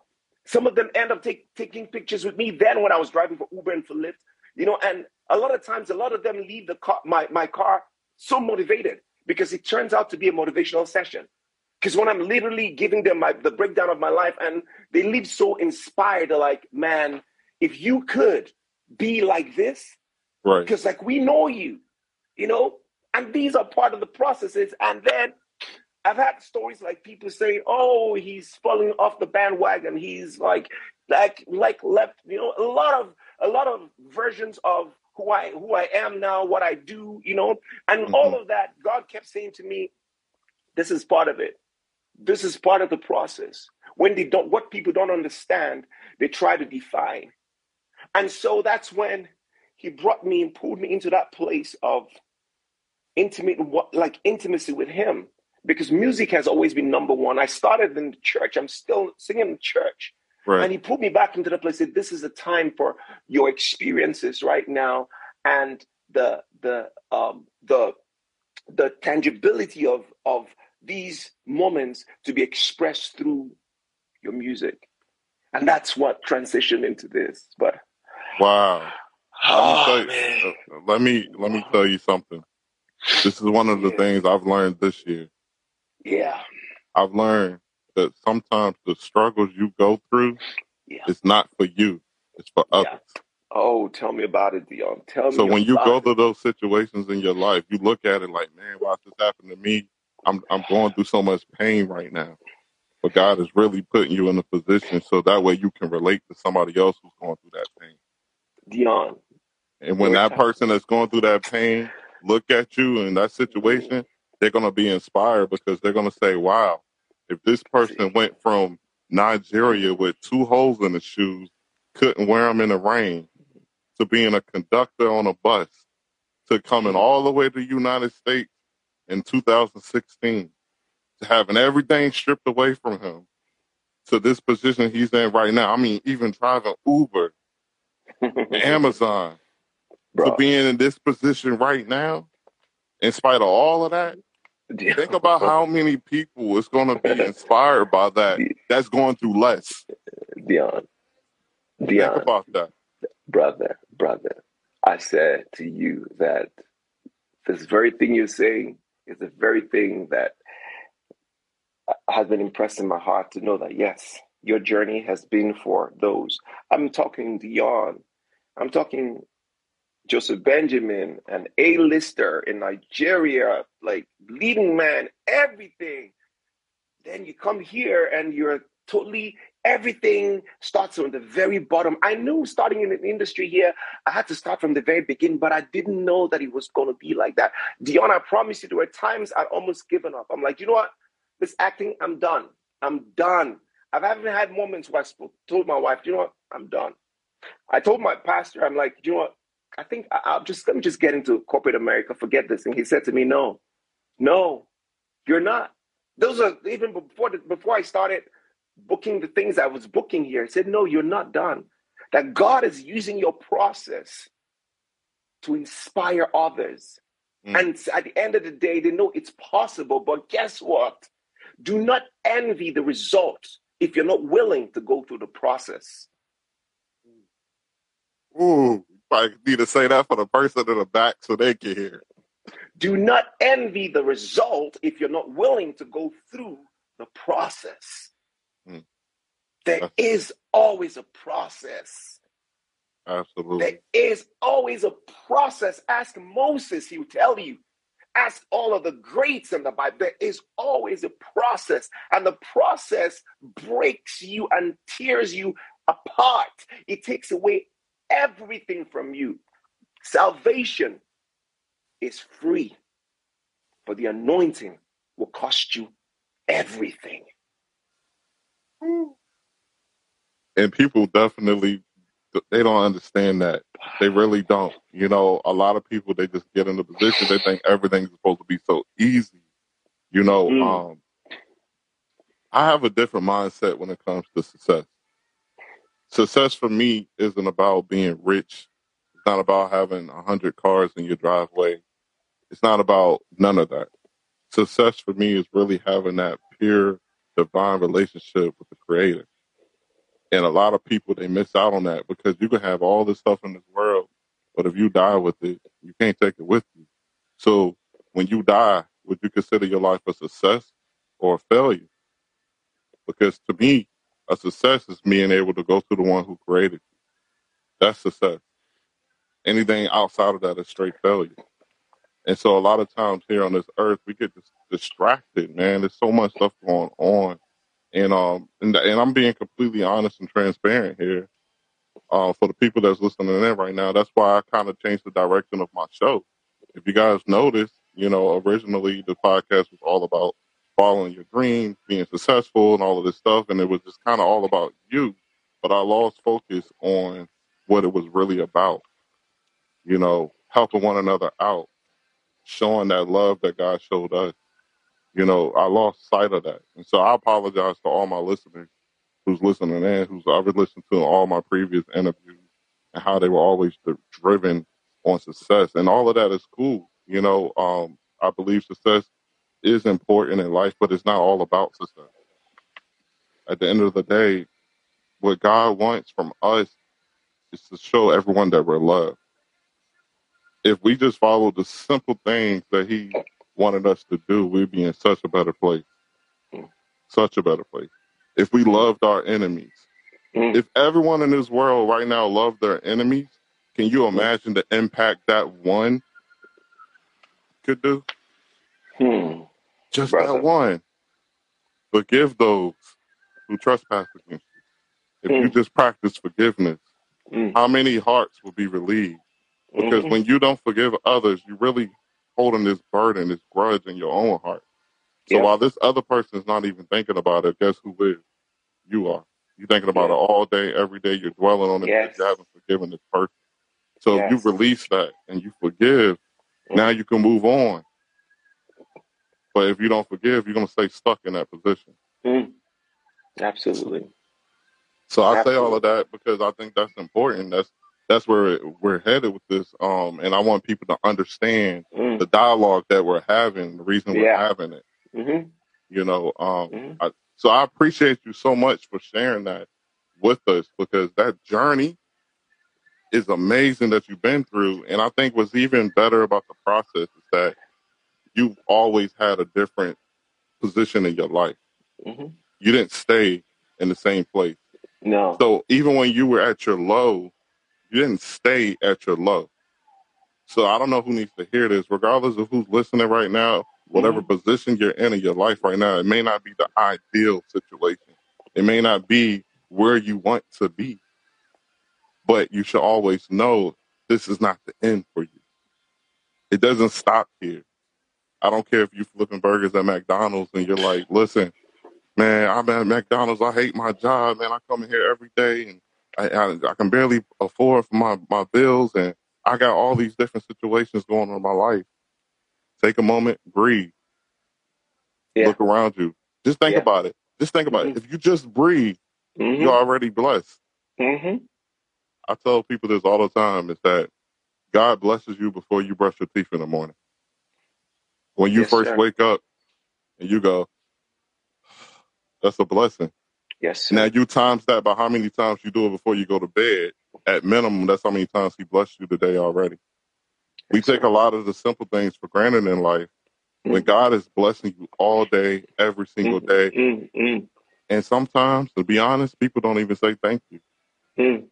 Speaker 4: Some of them end up take, taking pictures with me then when I was driving for Uber and for Lyft. You know, and a lot of times, a lot of them leave the car, my, my car so motivated because it turns out to be a motivational session. Because when I'm literally giving them my, the breakdown of my life and they leave so inspired, they're like, man, if you could be like this,
Speaker 5: right?
Speaker 4: Because like we know you, you know, and these are part of the processes. And then I've had stories like people saying, "Oh, he's falling off the bandwagon. He's like, like, like left." You know, a lot of a lot of versions of who I who I am now, what I do. You know, and mm-hmm. all of that. God kept saying to me, "This is part of it. This is part of the process." When they don't, what people don't understand, they try to define. And so that's when He brought me and pulled me into that place of intimate, like intimacy with Him because music has always been number one. I started in the church. I'm still singing in the church. Right. And he put me back into the place. Said, "This is a time for your experiences right now, and the the um, the the tangibility of of these moments to be expressed through your music." And that's what transitioned into this. But
Speaker 5: wow, oh, let, me you, uh, let me let me tell you something. This is one of the yeah. things I've learned this year.
Speaker 4: Yeah.
Speaker 5: I've learned that sometimes the struggles you go through yeah. is not for you, it's for yeah. others.
Speaker 4: Oh, tell me about it, Dion. Tell
Speaker 5: me. So when you go
Speaker 4: it.
Speaker 5: through those situations in your life, you look at it like, man, why this happened to me? I'm I'm going through so much pain right now. But God is really putting you in a position so that way you can relate to somebody else who's going through that pain.
Speaker 4: Dion.
Speaker 5: And when that person that's going through that pain look at you in that situation, they're going to be inspired because they're going to say, wow, if this person went from Nigeria with two holes in his shoes, couldn't wear them in the rain, to being a conductor on a bus, to coming mm-hmm. all the way to the United States in 2016, to having everything stripped away from him, to this position he's in right now. I mean, even driving Uber, Amazon, Bro. to being in this position right now, in spite of all of that, think about how many people is going to be inspired by that. That's going through less.
Speaker 4: Dion, Dion,
Speaker 5: think about that,
Speaker 4: brother, brother. I said to you that this very thing you're saying is the very thing that has been impressed in my heart to know that yes, your journey has been for those. I'm talking Dion. I'm talking Joseph Benjamin, an A-lister in Nigeria, like leading man, everything. Then you come here and you're totally everything starts from the very bottom. I knew starting in the industry here, I had to start from the very beginning, but I didn't know that it was going to be like that. Dion, I promise you, there were times I'd almost given up. I'm like, you know what? This acting, I'm done. I'm done. I've even had moments where I told my wife, you know what? I'm done. I told my pastor, I'm like, you know what? I think I'll just let me just get into corporate America. Forget this. And he said to me, no, no, you're not. Those are even before the, before I started booking the things I was booking here. He said, no, you're not done. That God is using your process to inspire others. Mm. And at the end of the day, they know it's possible. But guess what? Do not envy the result if you're not willing to go through the process.
Speaker 5: Ooh, I need to say that for the person in the back so they can hear.
Speaker 4: Do not envy the result if you're not willing to go through the process. Hmm. There is always a process.
Speaker 5: Absolutely.
Speaker 4: There is always a process. Ask Moses, he will tell you. Ask all of the greats in the Bible. There is always a process, and the process breaks you and tears you apart. It takes away everything from you. Salvation is free, but the anointing will cost you everything.
Speaker 5: And people definitely they don't understand that. They really don't. You know, a lot of people they just get in the position they think everything's supposed to be so easy. You know, mm. um I have a different mindset when it comes to success success for me isn't about being rich. It's not about having a hundred cars in your driveway. It's not about none of that. Success for me is really having that pure divine relationship with the creator. And a lot of people they miss out on that because you can have all this stuff in this world, but if you die with it, you can't take it with you. So when you die, would you consider your life a success or a failure? Because to me, a success is being able to go to the one who created you. That's success. Anything outside of that is straight failure. And so a lot of times here on this earth, we get dis- distracted, man. There's so much stuff going on. And um and, and I'm being completely honest and transparent here. Uh, for the people that's listening in right now, that's why I kind of changed the direction of my show. If you guys notice, you know, originally the podcast was all about following your dreams, being successful, and all of this stuff. And it was just kind of all about you. But I lost focus on what it was really about. You know, helping one another out, showing that love that God showed us. You know, I lost sight of that. And so I apologize to all my listeners who's listening in, who's ever listened to all my previous interviews and how they were always driven on success. And all of that is cool. You know, um, I believe success is important in life, but it's not all about success. At the end of the day, what God wants from us is to show everyone that we're loved. If we just follow the simple things that He wanted us to do, we'd be in such a better place. Such a better place. If we loved our enemies, mm. if everyone in this world right now loved their enemies, can you imagine the impact that one could do?
Speaker 4: Hmm.
Speaker 5: Just Brother. that one. Forgive those who trespass against you. If mm. you just practice forgiveness, mm. how many hearts will be relieved? Because mm-hmm. when you don't forgive others, you're really holding this burden, this grudge in your own heart. So while this other person is not even thinking about it, guess who is? You are. You're thinking about yeah. it all day, every day. You're dwelling on it yes. because you haven't forgiven this person. So yes. if you release that and you forgive, now you can move on. But if you don't forgive, you're going to stay stuck in that position.
Speaker 4: Mm. Absolutely.
Speaker 5: So I Absolutely. say all of that because I think that's important. That's that's where we're headed with this. Um, and I want people to understand mm. the dialogue that we're having, the reason we're yeah. having it.
Speaker 4: Mm-hmm.
Speaker 5: You know, um, mm-hmm. I, so I appreciate you so much for sharing that with us because that journey is amazing that you've been through. And I think what's even better about the process is that you've always had a different position in your life.
Speaker 4: hmm
Speaker 5: You didn't stay in the same place.
Speaker 4: No.
Speaker 5: So even when you were at your low, you didn't stay at your low. So I don't know who needs to hear this, regardless of who's listening right now, whatever mm-hmm. position you're in in your life right now, it may not be the ideal situation. It may not be where you want to be, but you should always know this is not the end for you. It doesn't stop here. I don't care if you're flipping burgers at McDonald's and you're like, listen, man, I'm at McDonald's. I hate my job, man. I come in here every day and I, I, I can barely afford for my, my bills and I got all these different situations going on in my life. Take a moment, breathe,
Speaker 4: Yeah.
Speaker 5: look around you. Just think
Speaker 4: Yeah.
Speaker 5: about it. Just think about it. If you just breathe,
Speaker 4: hmm
Speaker 5: you're already blessed.
Speaker 4: hmm
Speaker 5: I tell people this all the time is that God blesses you before you brush your teeth in the morning. When you
Speaker 4: Yes,
Speaker 5: first
Speaker 4: sir.
Speaker 5: wake up and you go, that's a blessing.
Speaker 4: Yes, sir.
Speaker 5: Now you times that by how many times you do it before you go to bed. At minimum, that's how many times he blessed you today already. We take
Speaker 4: sir.
Speaker 5: a lot of the simple things for granted in life when
Speaker 4: Mm.
Speaker 5: God is blessing you all day, every single
Speaker 4: Mm,
Speaker 5: day.
Speaker 4: mm, mm,
Speaker 5: And sometimes, to be honest, people don't even say thank you.
Speaker 4: mm,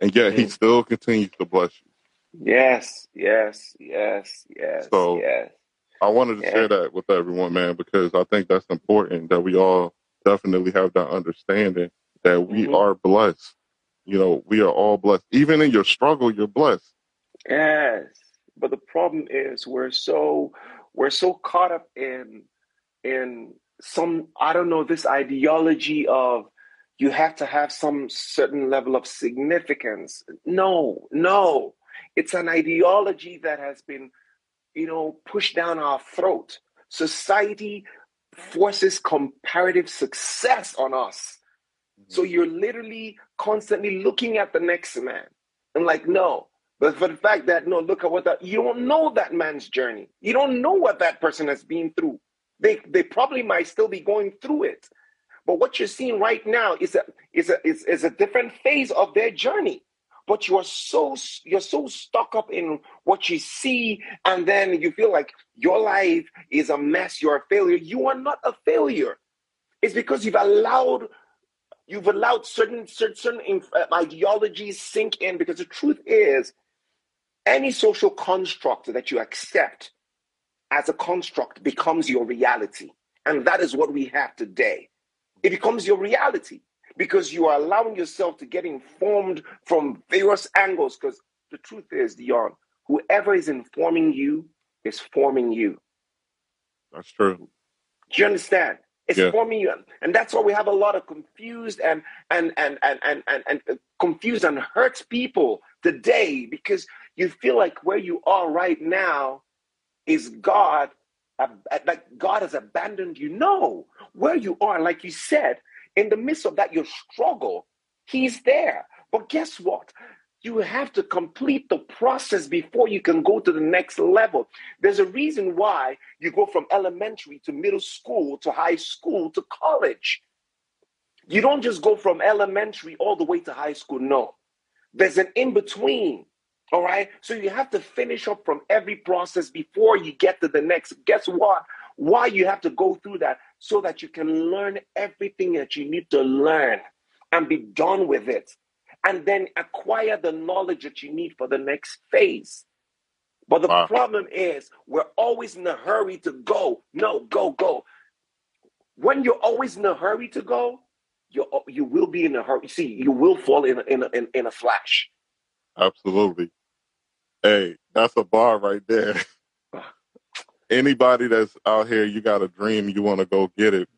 Speaker 5: And yet he
Speaker 4: mm.
Speaker 5: still continues to bless you.
Speaker 4: Yes, yes, yes, yes,
Speaker 5: So
Speaker 4: yes.
Speaker 5: I wanted to
Speaker 4: Yeah.
Speaker 5: share that with everyone, man, because I think that's important that we all definitely have that understanding that we
Speaker 4: hmm
Speaker 5: are blessed. You know, we are all blessed. Even in your struggle, you're blessed.
Speaker 4: Yes. But the problem is we're so we're so caught up in in some I don't know this ideology of you have to have some certain level of significance. No, no. It's an ideology that has been, you know, pushed down our throat. Society forces comparative success on us. So mm-hmm. you're literally constantly looking at the next man and like, no. But for the fact that no, look at what that you don't know that man's journey. You don't know what that person has been through. They they probably might still be going through it. But what you're seeing right now is a is a is, is a different phase of their journey. But you are so you're so stuck up in what you see, and then you feel like your life is a mess. You're a failure. You are not a failure. It's because you've allowed you've allowed certain certain, uh, ideologies sink in. Because the truth is, any social construct that you accept as a construct becomes your reality, and that is what we have today. It becomes your reality because you are allowing yourself to get informed from various angles. Because the truth is, Dion, whoever is informing you is forming you.
Speaker 5: That's true.
Speaker 4: Do you understand? It's
Speaker 5: Yeah.
Speaker 4: forming you, and that's why we have a lot of confused and and and and and and, and uh, confused and hurt people today because you feel like where you are right now is God, like God has abandoned you. No, where you are, like you said, in the midst of that your struggle, He's there. But guess what? You have to complete the process before you can go to the next level. There's a reason why you go from elementary to middle school to high school to college. You don't just go from elementary all the way to high school. No, there's an in between. All right. So you have to finish up from every process before you get to the next. Guess what? Why you have to go through that? So that you can learn everything that you need to learn and be done with it. And then acquire the knowledge that you need for the next phase. But the
Speaker 5: Wow.
Speaker 4: problem is, we're always in a hurry to go. No, go, go. When you're always in a hurry to go, you you will be in a hurry. See, you will fall in a, in a, in, in a flash.
Speaker 5: Absolutely. Hey, that's a bar right there. Anybody that's out here, you got a dream, you want to go get it.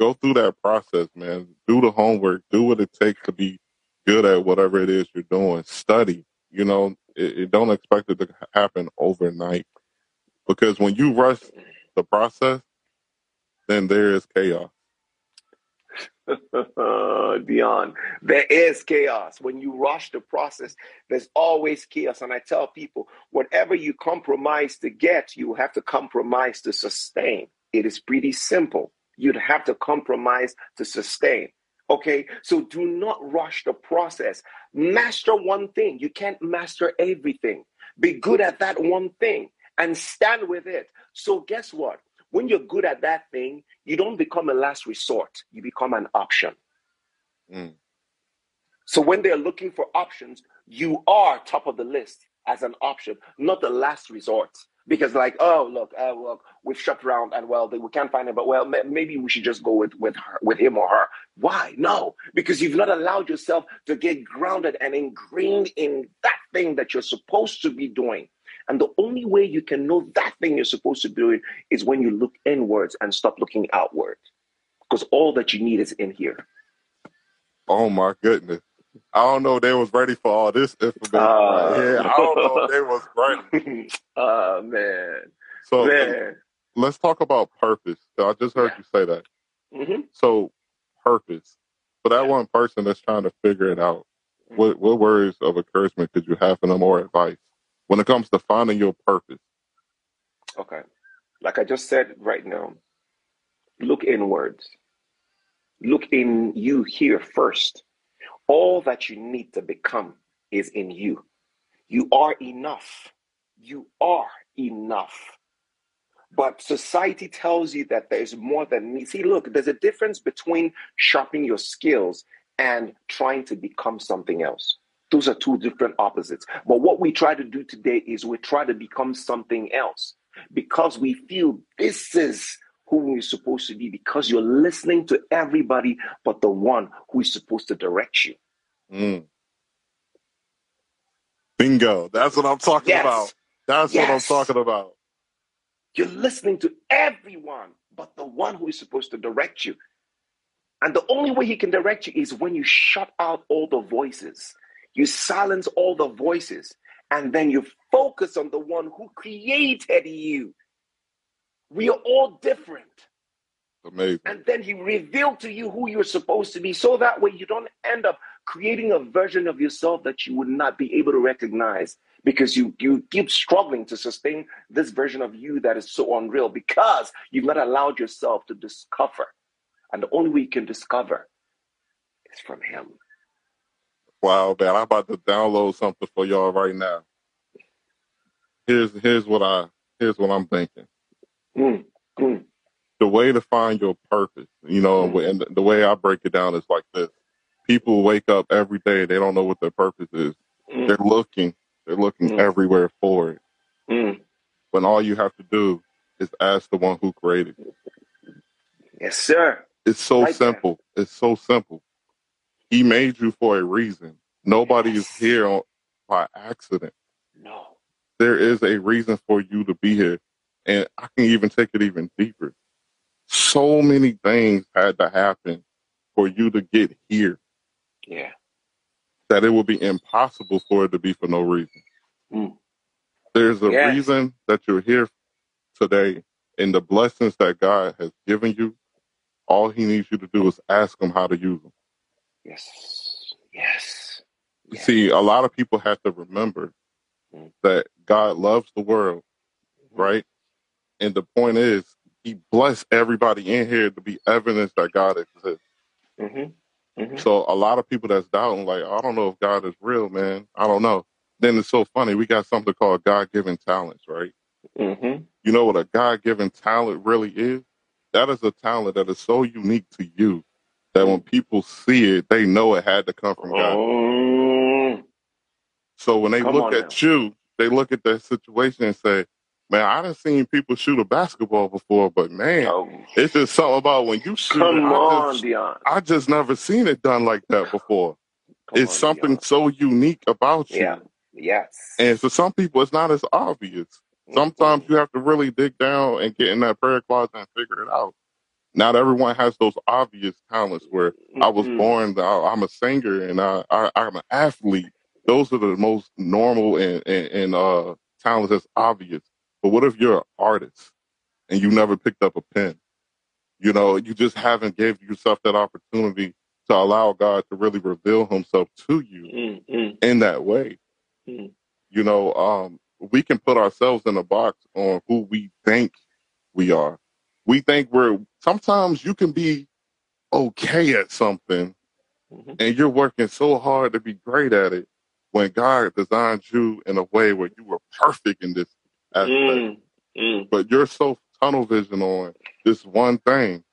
Speaker 5: Go through that process, man. Do the homework. Do what it takes to be good at whatever it is you're doing. Study. You know, it, it don't expect it to happen overnight because when you rush the process, then there is chaos.
Speaker 4: Dion, there is chaos. When you rush the process, there's always chaos. And I tell people, whatever you compromise to get, you have to compromise to sustain. It is pretty simple. You'd have to compromise to sustain. Okay, so do not rush the process. Master one thing. You can't master everything. Be good at that one thing and stand with it. So, guess what? When you're good at that thing, you don't become a last resort, you become an option.
Speaker 5: Mm.
Speaker 4: So, when they're looking for options, you are top of the list as an option, not the last resort. Because like oh look uh, look we've shopped around and well they, we can't find him but well maybe we should just go with with her with him or her. Why? No. Because you've not allowed yourself to get grounded and ingrained in that thing that you're supposed to be doing and the only way you can know that thing you're supposed to be doing is when you look inwards and stop looking outward because all that you need is in here
Speaker 5: oh my goodness I don't know if they was ready for all this information uh, right. I don't know if they was ready.
Speaker 4: Oh man.
Speaker 5: So man. let's talk about purpose. I just heard yeah. you say that.
Speaker 4: Mm-hmm.
Speaker 5: So purpose. For that yeah. one person that's trying to figure it out, mm-hmm. what what words of encouragement could you have for them or advice when it comes to finding your purpose?
Speaker 4: Okay. Like I just said right now, look inwards. Look in you here first all that you need to become is in you. You are enough. You are enough. But society tells you that there's more than me. See, look, there's a difference between sharpening your skills and trying to become something else. Those are two different opposites. But what we try to do today is we try to become something else because we feel this is who we're supposed to be because you're listening to everybody but the one who is supposed to direct you.
Speaker 5: Mm. Bingo. That's what I'm talking yes. about. That's yes. what I'm talking about.
Speaker 4: You're listening to everyone but the one who is supposed to direct you. And the only way he can direct you is when you shut out all the voices, you silence all the voices, and then you focus on the one who created you. We are all different.
Speaker 5: Amazing.
Speaker 4: And then he revealed to you who you're supposed to be so that way you don't end up creating a version of yourself that you would not be able to recognize because you you keep struggling to sustain this version of you that is so unreal because you've not allowed yourself to discover. And the only way you can discover is from him.
Speaker 5: Wow, man, I'm about to download something for y'all right now. Here's here's what I here's what I'm thinking.
Speaker 4: Mm, mm.
Speaker 5: The way to find your purpose, you know, mm. and the way I break it down is like this: people wake up every day, they don't know what their purpose is. Mm. They're looking, they're looking mm. everywhere for it.
Speaker 4: Mm.
Speaker 5: When all you have to do is ask the one who created it.
Speaker 4: Yes, sir.
Speaker 5: It's so right simple. There. It's so simple. He made you for a reason. Nobody yes. is here on, by accident.
Speaker 4: No.
Speaker 5: There is a reason for you to be here. And I can even take it even deeper. So many things had to happen for you to get here.
Speaker 4: Yeah.
Speaker 5: That it will be impossible for it to be for no reason.
Speaker 4: Mm.
Speaker 5: There's a yes. reason that you're here today, and the blessings that God has given you, all He needs you to do is ask Him how to use them.
Speaker 4: Yes. Yes.
Speaker 5: yes. See, a lot of people have to remember mm. that God loves the world, mm-hmm. right? And the point is, He blessed everybody in here to be evidence that God exists.
Speaker 4: Mm-hmm. Mm-hmm.
Speaker 5: So a lot of people that's doubting, like, I don't know if God is real, man. I don't know. Then it's so funny. We got something called God given talents, right?
Speaker 4: Mm-hmm.
Speaker 5: You know what a God given talent really is? That is a talent that is so unique to you that when people see it, they know it had to come from God.
Speaker 4: Oh.
Speaker 5: So when they come look at now. you, they look at that situation and say, Man, I done seen people shoot a basketball before, but man, oh. it's just something about when you shoot
Speaker 4: Come
Speaker 5: it.
Speaker 4: I
Speaker 5: on,
Speaker 4: just, Dion.
Speaker 5: I just never seen it done like that before. Come it's on, something Dion. so unique about you.
Speaker 4: Yeah. Yes.
Speaker 5: And for some people, it's not as obvious. Sometimes mm-hmm. you have to really dig down and get in that prayer closet and figure it out. Not everyone has those obvious talents where mm-hmm. I was born, I'm a singer and I, I, am an athlete. Those are the most normal and, and, and uh, talents that's obvious. But what if you're an artist and you never picked up a pen? You know, you just haven't gave yourself that opportunity to allow God to really reveal himself to you
Speaker 4: mm-hmm.
Speaker 5: in that way.
Speaker 4: Mm-hmm.
Speaker 5: You know, um, we can put ourselves in a box on who we think we are. We think we're sometimes you can be okay at something
Speaker 4: Mhm.
Speaker 5: and you're working so hard to be great at it when God designed you in a way where you were perfect in this aspect.
Speaker 4: Mm, mm,
Speaker 5: But you're so tunnel vision on this one thing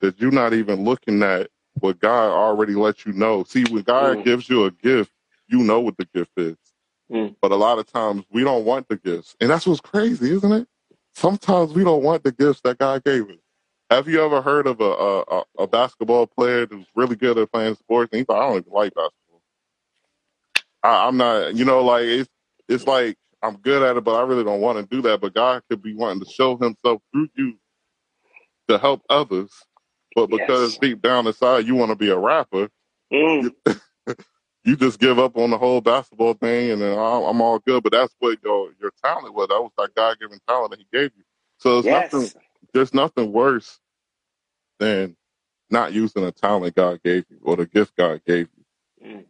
Speaker 5: that you're not even looking at what God already let you know. See, when God
Speaker 4: Mm.
Speaker 5: gives you a gift, you know what the gift is.
Speaker 4: Mm.
Speaker 5: But a lot of times we don't want the gifts. And that's what's crazy, isn't it? Sometimes we don't want the gifts that God gave us. Have you ever heard of a, a, a- basketball player who's really good at playing sports? And he's like, I don't even like basketball. I, I'm not, you know, like it's it's like I'm good at it, but I really don't want to do that. But God could be wanting to show Himself through you to help others. But because
Speaker 4: Yes.
Speaker 5: deep down inside you want to be a rapper,
Speaker 4: Mm.
Speaker 5: you just give up on the whole basketball thing, and then I'm, I'm all good. But that's what your your talent was. That was that God given talent that He gave you. So it's nothing. There's nothing worse than not using a talent God gave you or the gift God gave you.
Speaker 4: Mm.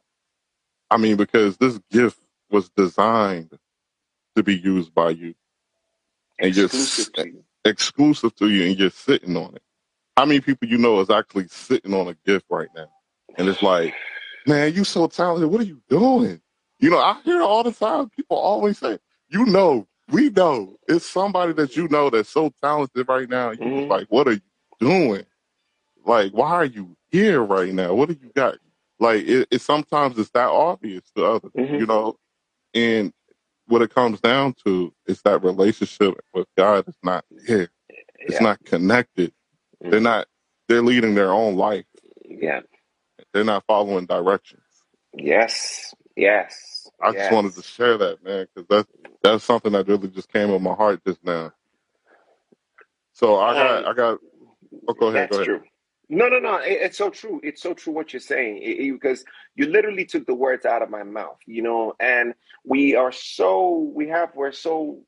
Speaker 5: I mean, because this gift was designed to be used by you, And you're
Speaker 4: to you.
Speaker 5: exclusive to you, and you're sitting on it. How many people you know is actually sitting on a gift right now? And it's like, man, you so talented. What are you doing? You know, I hear all the time. People always say, you know, we know it's somebody that you know that's so talented right now. You
Speaker 4: Mhm.
Speaker 5: like, what are you doing? Like, why are you here right now? What do you got? Like, it, it sometimes it's that obvious to others,
Speaker 4: Mhm.
Speaker 5: you know. And what it comes down to is that relationship with God is not there. It's
Speaker 4: Yeah.
Speaker 5: not connected. They're
Speaker 4: Mhm.
Speaker 5: not. They're leading their own life.
Speaker 4: Yeah.
Speaker 5: They're not following directions.
Speaker 4: Yes. Yes.
Speaker 5: I just wanted to share that, man, because that's that's something that really just came in my heart just now. So I got,
Speaker 4: Um,
Speaker 5: I got. Oh, go ahead,
Speaker 4: That's
Speaker 5: go ahead.
Speaker 4: true. No, no, no. It, it's so true. It's so true what you're saying It- it- because you literally took the words out of my mouth, you know. And we are so we have we're so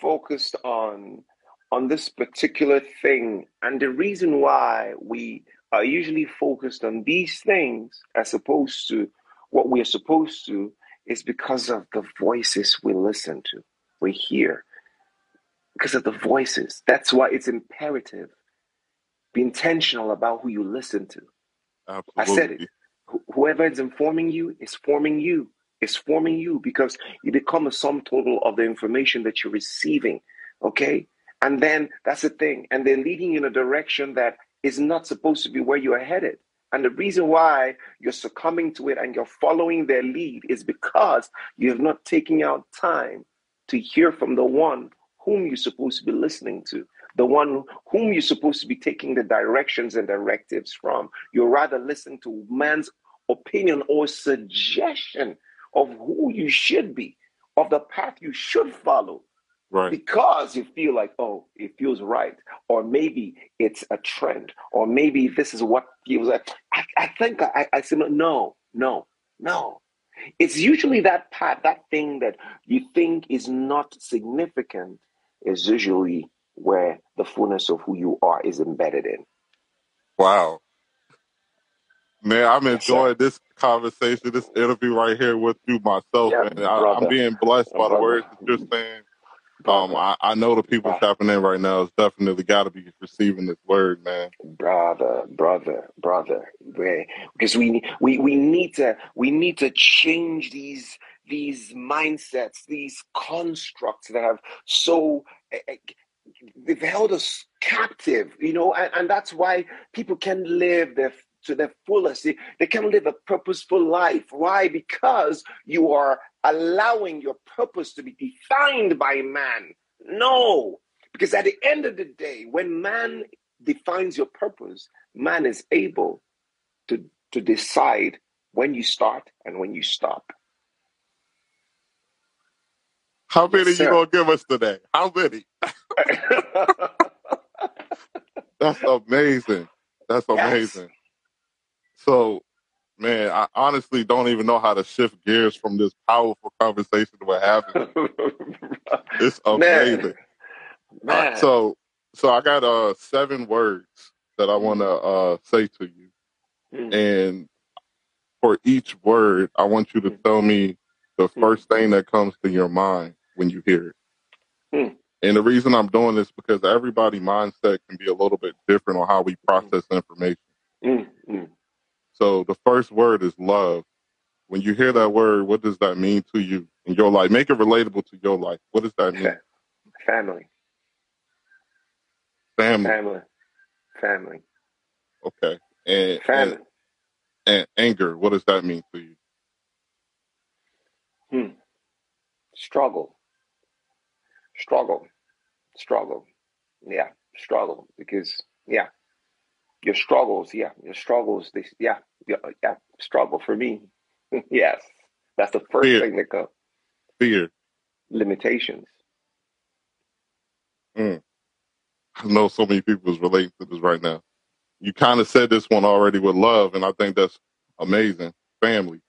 Speaker 4: focused on on this particular thing, and the reason why we are usually focused on these things as opposed to what we are supposed to is because of the voices we listen to, we hear, because of the voices. That's why it's imperative. Be intentional about who you listen to. I said it. Wh- Whoever is informing you is forming you. Is forming you because you become a sum total of the information that you're receiving. Okay? And then that's the thing. And they're leading you in a direction that is not supposed to be where you are headed. And the reason why you're succumbing to it and you're following their lead is because you have not taken out time to hear from the one whom you're supposed to be listening to, the one whom you're supposed to be taking the directions and directives from. You're rather listening to man's opinion or suggestion of who you should be, of the path you should follow,
Speaker 5: Right.
Speaker 4: because you feel like, oh, it feels right, or maybe it's a trend, or maybe this is what feels like. I, I think I, I said, no, no, no. It's usually that part, that thing that you think is not significant, is usually where the fullness of who you are is embedded in.
Speaker 5: Wow. Man, I'm enjoying this conversation, this interview right here with you myself,
Speaker 4: Yeah,
Speaker 5: man. I, I'm being blessed by the words that you're saying. Um, I, I know the people tapping in right now. Is definitely got to be receiving this word, man.
Speaker 4: brother brother brother. Because we we we need to we need to change these these mindsets these constructs that have so eh, eh, they've held us captive you know and, and that's why people can live their to their fullest they, they can live a purposeful life why because you are allowing your purpose to be defined by man no because at the end of the day when man defines your purpose, man is able to, to decide when you start and when you stop.
Speaker 5: How many
Speaker 4: Yes,
Speaker 5: you gonna give us today? How many? That's amazing. That's amazing. So, man, I honestly don't even know how to shift gears from this powerful conversation to what happened. It's
Speaker 4: man,
Speaker 5: amazing. Uh,
Speaker 4: man.
Speaker 5: so, so I got uh seven words that I want to uh say to you,
Speaker 4: Mm,
Speaker 5: and for each word, I want you to
Speaker 4: mm,
Speaker 5: tell me the
Speaker 4: mm,
Speaker 5: first thing that comes to your mind when you hear it.
Speaker 4: mm,
Speaker 5: And the reason I'm doing this because everybody mindset can be a little bit different on how we
Speaker 4: mm,
Speaker 5: process information.
Speaker 4: mm, mm.
Speaker 5: So the first word is love. When you hear that word, what does that mean to you in your life? Make it relatable to your life. What does that mean?
Speaker 4: Family.
Speaker 5: Family.
Speaker 4: Family. Family.
Speaker 5: Okay. And,
Speaker 4: Family.
Speaker 5: and and anger. What does that mean to you?
Speaker 4: Hmm. Struggle. Struggle. Struggle. Yeah. Struggle. Because yeah. Your struggles, yeah. Your struggles, they yeah, yeah, yeah. Struggle for me. yes. That's the first
Speaker 5: Fear.
Speaker 4: thing that comes.
Speaker 5: Fear.
Speaker 4: Limitations.
Speaker 5: Mm. I know so many people is relating to this right now. You kind of said this one already with love, and I think that's amazing. Family.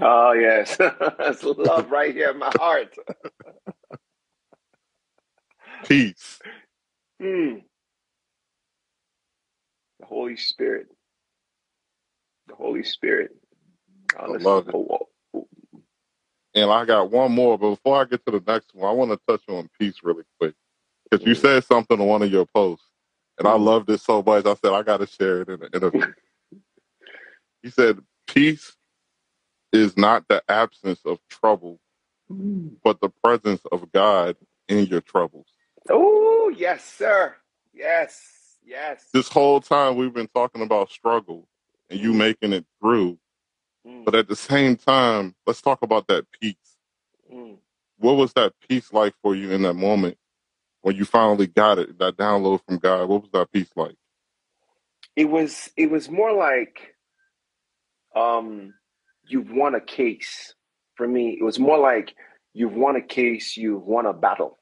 Speaker 4: Oh yes. That's love right here in my heart.
Speaker 5: Peace.
Speaker 4: Hmm. The Holy Spirit. The Holy Spirit. Honestly,
Speaker 5: love it.
Speaker 4: oh, oh,
Speaker 5: And I got one more, but before I get to the next one, I want to touch on peace really quick. Because you
Speaker 4: Mm.
Speaker 5: said something on one of your posts, and I
Speaker 4: Mm.
Speaker 5: loved it so much. I said, I got to share it in an interview. you said, Peace is not the absence of trouble, but the presence of God in your troubles.
Speaker 4: Oh, yes, sir. Yes. Yes.
Speaker 5: This whole time we've been talking about struggle and you
Speaker 4: Mm.
Speaker 5: making it through,
Speaker 4: Mm.
Speaker 5: but at the same time, let's talk about that peace.
Speaker 4: Mm.
Speaker 5: What was that peace like for you in that moment when you finally got it, that download from God? What was that peace like?
Speaker 4: It was it was more like um you've won a case. For me, it was more like you've won a case, you've won a battle.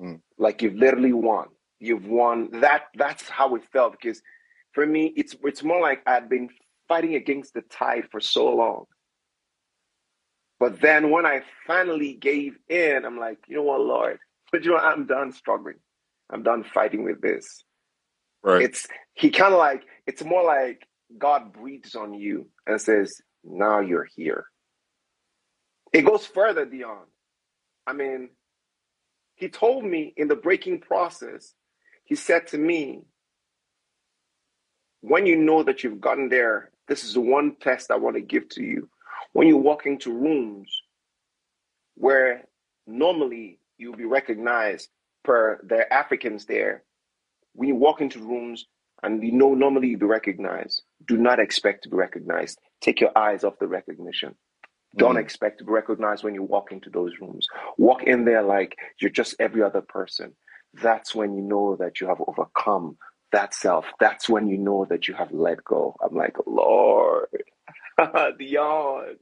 Speaker 5: Mm.
Speaker 4: Like you've literally won. You've won. That that's how it felt because for me it's it's more like I'd been fighting against the tide for so long. But then when I finally gave in, I'm like, you know what, Lord, but you know, I'm done struggling. I'm done fighting with this.
Speaker 5: Right.
Speaker 4: It's he kind of like it's more like God breathes on you and says, "Now you're here." It goes further, Dion. I mean, he told me in the breaking process, he said to me, "When you know that you've gotten there, this is the one test I want to give to you. When you walk into rooms where normally you'll be recognized per the Africans there, when you walk into rooms and you know normally you'll be recognized, do not expect to be recognized. Take your eyes off the recognition. Don't
Speaker 5: Mm.
Speaker 4: expect to be recognized when you walk into those rooms. Walk in there like you're just every other person. That's when you know that you have overcome that self. That's when you know that you have let go. I'm like, Lord, Dion,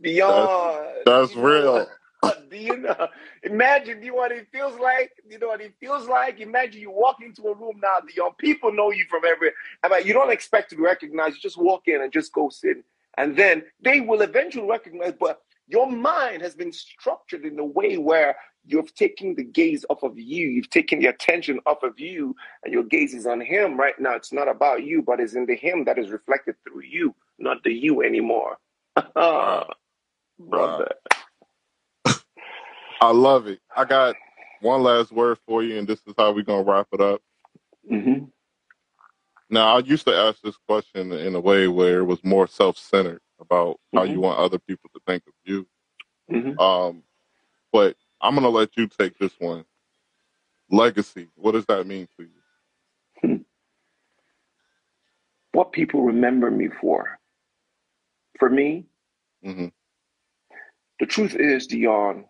Speaker 4: Dion.
Speaker 5: That's
Speaker 4: know
Speaker 5: real.
Speaker 4: Do you know? Imagine, you know what it feels like? You know what it feels like? Imagine you walk into a room now, The young People know you from everywhere. I mean, you don't expect to be recognized. You just walk in and just go sit, and then they will eventually recognize. But your mind has been structured in a way where you've taken the gaze off of you. You've taken the attention off of you, and your gaze is on him right now. It's not about you, but it's in the him that is reflected through you, not the you anymore.
Speaker 5: Wow.
Speaker 4: Brother.
Speaker 5: I love it. I got one last word for you, and this is how we're going to wrap it up.
Speaker 4: hmm
Speaker 5: Now, I used to ask this question in a way where it was more self centered about how you want other people to think of you.
Speaker 4: hmm
Speaker 5: Um, but I'm going to let you take this one. Legacy. What does that mean to you?
Speaker 4: What people remember me for. For me,
Speaker 5: hmm
Speaker 4: the truth is, Dion,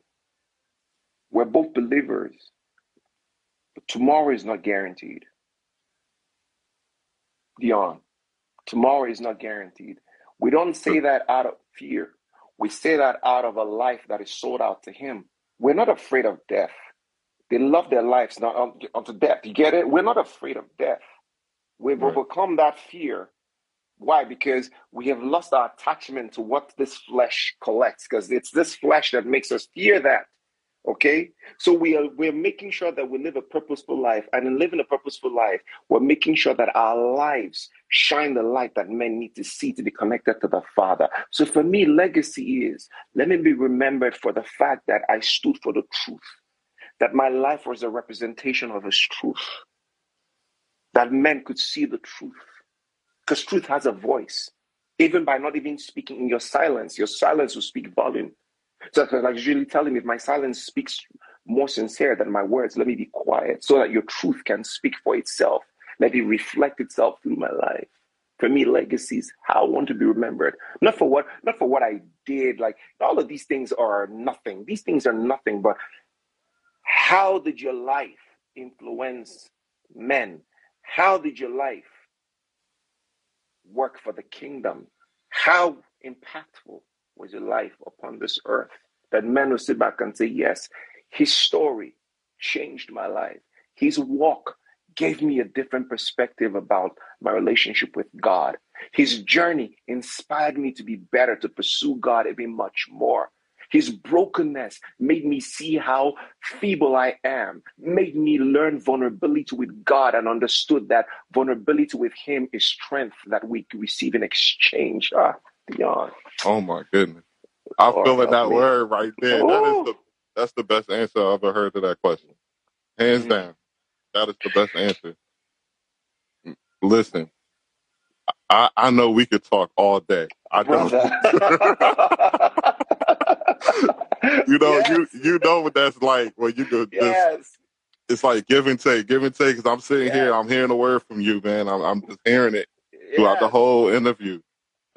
Speaker 4: we're both believers, but tomorrow is not guaranteed. Dion, tomorrow is not guaranteed. We don't say that out of fear. We say that out of a life that is sold out to Him. We're not afraid of death. They love their lives not unto unto death. You get it? We're not afraid of death. We've
Speaker 5: Right.
Speaker 4: overcome that fear. Why? Because we have lost our attachment to what this flesh collects, because it's this flesh that makes us fear that. Okay? So we are we're making sure that we live a purposeful life. And in living a purposeful life, we're making sure that our lives shine the light that men need to see to be connected to the Father. So for me, legacy is let me be remembered for the fact that I stood for the truth, that my life was a representation of his truth, that men could see the truth. Because truth has a voice. Even by not even speaking in your silence, your silence will speak volume. So I was usually telling him, if my silence speaks more sincere than my words, let me be quiet so that your truth can speak for itself. Let it reflect itself through my life. For me, legacies, how I want to be remembered. Not for what, not for what I did. Like all of these things are nothing. These things are nothing, but how did your life influence men? How did your life work for the kingdom? How impactful was your life upon this earth? That men will sit back and say, Yes, his story changed my life. His walk gave me a different perspective about my relationship with God. His journey inspired me to be better, to pursue God even much more. His brokenness made me see how feeble I am, made me learn vulnerability with God and understood that vulnerability with Him is strength that we receive in exchange. Ah, beyond.
Speaker 5: Oh my goodness.
Speaker 4: I'm
Speaker 5: feel in
Speaker 4: help
Speaker 5: that
Speaker 4: me.
Speaker 5: word right there. That is
Speaker 4: Ooh.
Speaker 5: the that's the best answer I've ever heard to that question. Hands
Speaker 4: Mm.
Speaker 5: down. That is the best answer. Listen, I, I know we could talk all day. I don't.
Speaker 4: Brother.
Speaker 5: you know,
Speaker 4: yes.
Speaker 5: you you know what that's like when you just
Speaker 4: Yes.
Speaker 5: it's like give and take, give and take. Because I'm sitting here,
Speaker 4: Yes.
Speaker 5: I'm hearing a word from you, man. I'm I'm just hearing it throughout the
Speaker 4: Yes.
Speaker 5: whole interview.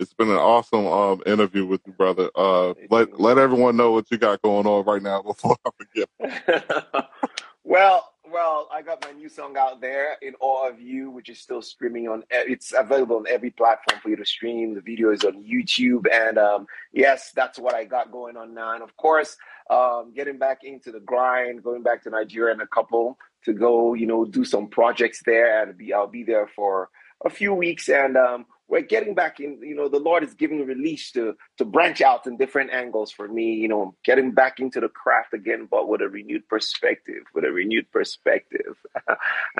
Speaker 5: It's been an awesome um interview with you, brother. Uh, let let everyone know what you got going on right now before I forget.
Speaker 4: well, well, I got my new song out there, "In Awe of You," which is still streaming on. It's available on every platform for you to stream. The video is on YouTube, and um, yes, that's what I got going on now. And of course, um, getting back into the grind, going back to Nigeria in a couple to go, you know, do some projects there, and be I'll be there for a few weeks, and um, we're getting back in. You know, the Lord is giving release to to branch out in different angles for me. You know, getting back into the craft again, but with a renewed perspective, with a renewed perspective,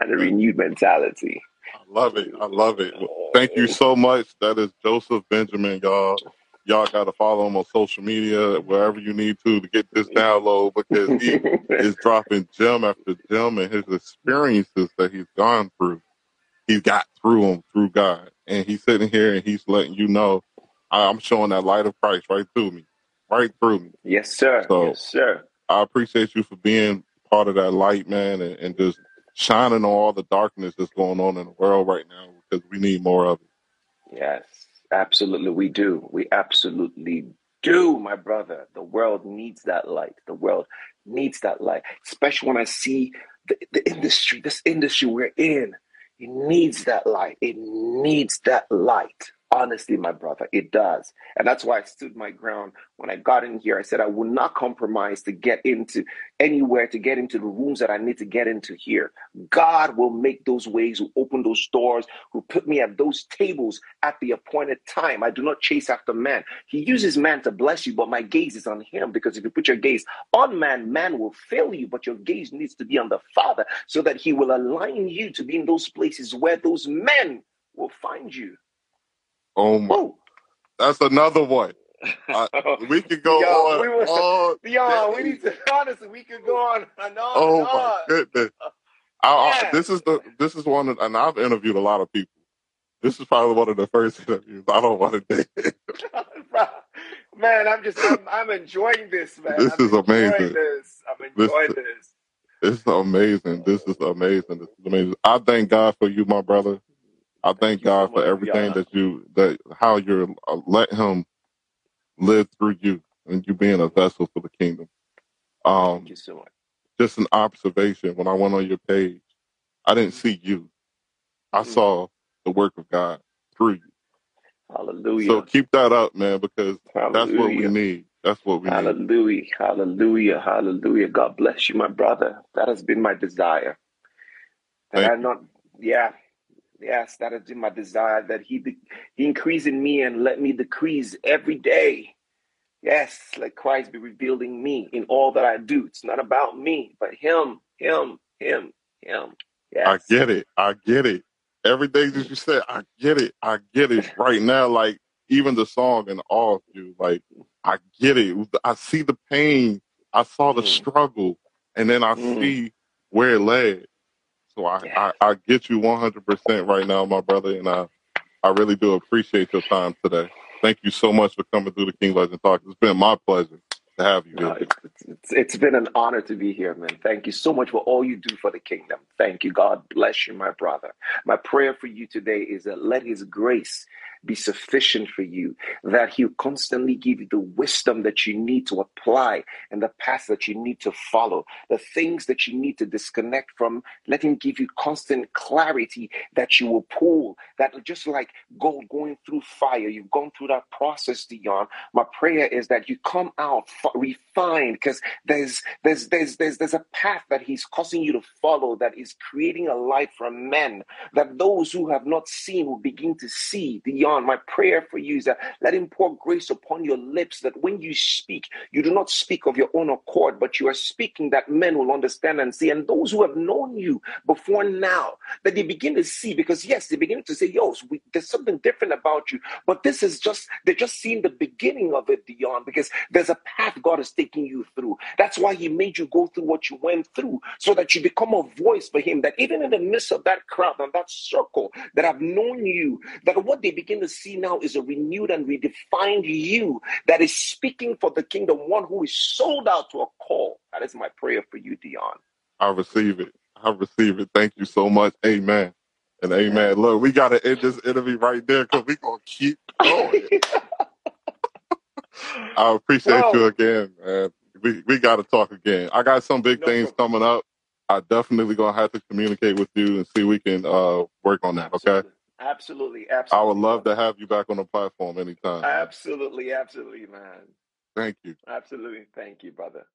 Speaker 4: and a renewed mentality.
Speaker 5: I love it. I love it. Thank you oh. so much. That is Joseph Benjamin, y'all. Y'all got to follow him on social media, wherever you need to, to get this download because he is dropping gem after gem and his experiences that he's gone through. He's got through them through God. And he's sitting here and he's letting you know I'm showing that light of Christ right through me, right through me.
Speaker 4: yes, sir.
Speaker 5: So
Speaker 4: Yes, sir.
Speaker 5: I appreciate you for being part of that light, man, and, and just shining on all the darkness that's going on in the world right now because we need more of it.
Speaker 4: Yes, absolutely. We do. We absolutely do, my brother. The world needs that light. The world needs that light, especially when I see the, the industry, this industry we're in. It needs that light. It needs that light. Honestly, my brother, it does. And that's why I stood my ground when I got in here. I said I will not compromise to get into anywhere, to get into the rooms that I need to get into here. God will make those ways, will open those doors, who put me at those tables at the appointed time. I do not chase after man. He uses man to bless you, but my gaze is on him because if you put your gaze on man, man will fail you, but your gaze needs to be on the Father so that he will align you to be in those places where those men will find you.
Speaker 5: Oh my,
Speaker 4: Woo.
Speaker 5: that's another one. I, we could go on
Speaker 4: we
Speaker 5: all
Speaker 4: we
Speaker 5: day.
Speaker 4: need to honestly, we could go on and on
Speaker 5: Oh
Speaker 4: and
Speaker 5: my
Speaker 4: on.
Speaker 5: goodness. Uh, I, I,
Speaker 4: Yeah.
Speaker 5: this is the this is one, of, and I've interviewed a lot of people. This is probably one of the first interviews. I don't want to do.
Speaker 4: Bro, man, I'm just, I'm, I'm enjoying this, man.
Speaker 5: This
Speaker 4: I'm
Speaker 5: is amazing.
Speaker 4: This. I'm
Speaker 5: This-
Speaker 4: enjoying this.
Speaker 5: It's amazing. This is amazing. This is amazing. I thank God for you, my brother. I thank
Speaker 4: you so
Speaker 5: God for
Speaker 4: much,
Speaker 5: everything that you that how you're uh, let Him live through you and you being a vessel for the kingdom. Um,
Speaker 4: Thank you so much.
Speaker 5: just an observation. When I went on your page, I didn't see you. I
Speaker 4: Mhm.
Speaker 5: saw the work of God through you.
Speaker 4: Hallelujah.
Speaker 5: So keep that up, man, because that's what we
Speaker 4: Hallelujah.
Speaker 5: need. That's what we need.
Speaker 4: Hallelujah. Hallelujah. Hallelujah. God bless you, my brother. That has been my desire. That
Speaker 5: Thank
Speaker 4: I
Speaker 5: you.
Speaker 4: not, yeah, yes, that has been my desire that He, de- he increase in me and let me decrease every day. Yes, let Christ be revealing me in all that I do. It's not about me, but Him, Him, Him, Him.
Speaker 5: I
Speaker 4: Yes.
Speaker 5: get it. I get it. Everything that you said, I get it. I get it right now. Like even the song and all of you, like I get it. I see the pain. I saw the
Speaker 4: Mm.
Speaker 5: struggle, and then I
Speaker 4: Mm.
Speaker 5: see where it led. So I. I, I get you 100% right now, my brother, and I I really do appreciate your time today. Thank you so much for coming through the King Legend Talk. It's been my pleasure to have you
Speaker 4: No,
Speaker 5: here.
Speaker 4: it's, it's, it's been an honor to be here, man. Thank you so much for all you do for the kingdom. Thank you. God bless you, my brother. My prayer for you today is that let His grace be sufficient for you, that He'll constantly give you the wisdom that you need to apply and the path that you need to follow, the things that you need to disconnect from. Let Him give you constant clarity that you will pull, that just like gold going through fire, you've gone through that process, Dion. My prayer is that you come out refined because there's there's there's there's there's a path that He's causing you to follow that is creating a life for men that those who have not seen will begin to see beyond. My prayer for you is that let Him pour grace upon your lips that when you speak, you do not speak of your own accord, but you are speaking that men will understand and see. And those who have known you before now, that they begin to see, because yes, they begin to say, Yo, we, there's something different about you. But this is just, they're just seeing the beginning of it, Dion, because there's a path God is taking you through. That's why He made you go through what you went through, so that you become a voice for Him. That even in the midst of that crowd and that circle that have known you, that what they begin to see now is a renewed and redefined you that is speaking for the kingdom, one who is sold out to a call. That is my prayer for you, Dion.
Speaker 5: I receive it. I receive it. Thank you so much. Amen. And amen. Look, we got to end this interview right there because we're going to keep going. I appreciate you again, man. We, we got to talk again. I got some big
Speaker 4: no
Speaker 5: things
Speaker 4: problem.
Speaker 5: coming up. I definitely going to have to communicate with you and see we can uh, work on that, okay?
Speaker 4: Absolutely. Absolutely.
Speaker 5: I would
Speaker 4: Absolutely.
Speaker 5: love to have you back on the platform anytime. man.
Speaker 4: Absolutely. Absolutely, man.
Speaker 5: Thank you.
Speaker 4: Absolutely. Thank you, brother.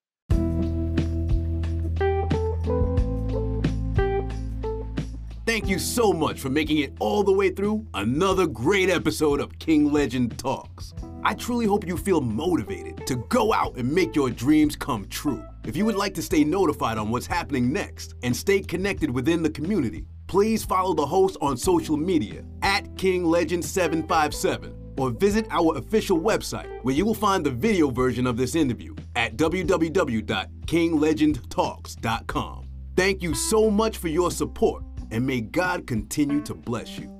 Speaker 1: Thank you so much for making it all the way through another great episode of King Legend Talks. I truly hope you feel motivated to go out and make your dreams come true. If you would like to stay notified on what's happening next and stay connected within the community, please follow the host on social media at King Legend 757 or visit our official website where you will find the video version of this interview at www.kinglegendtalks.com. Thank you so much for your support and may God continue to bless you.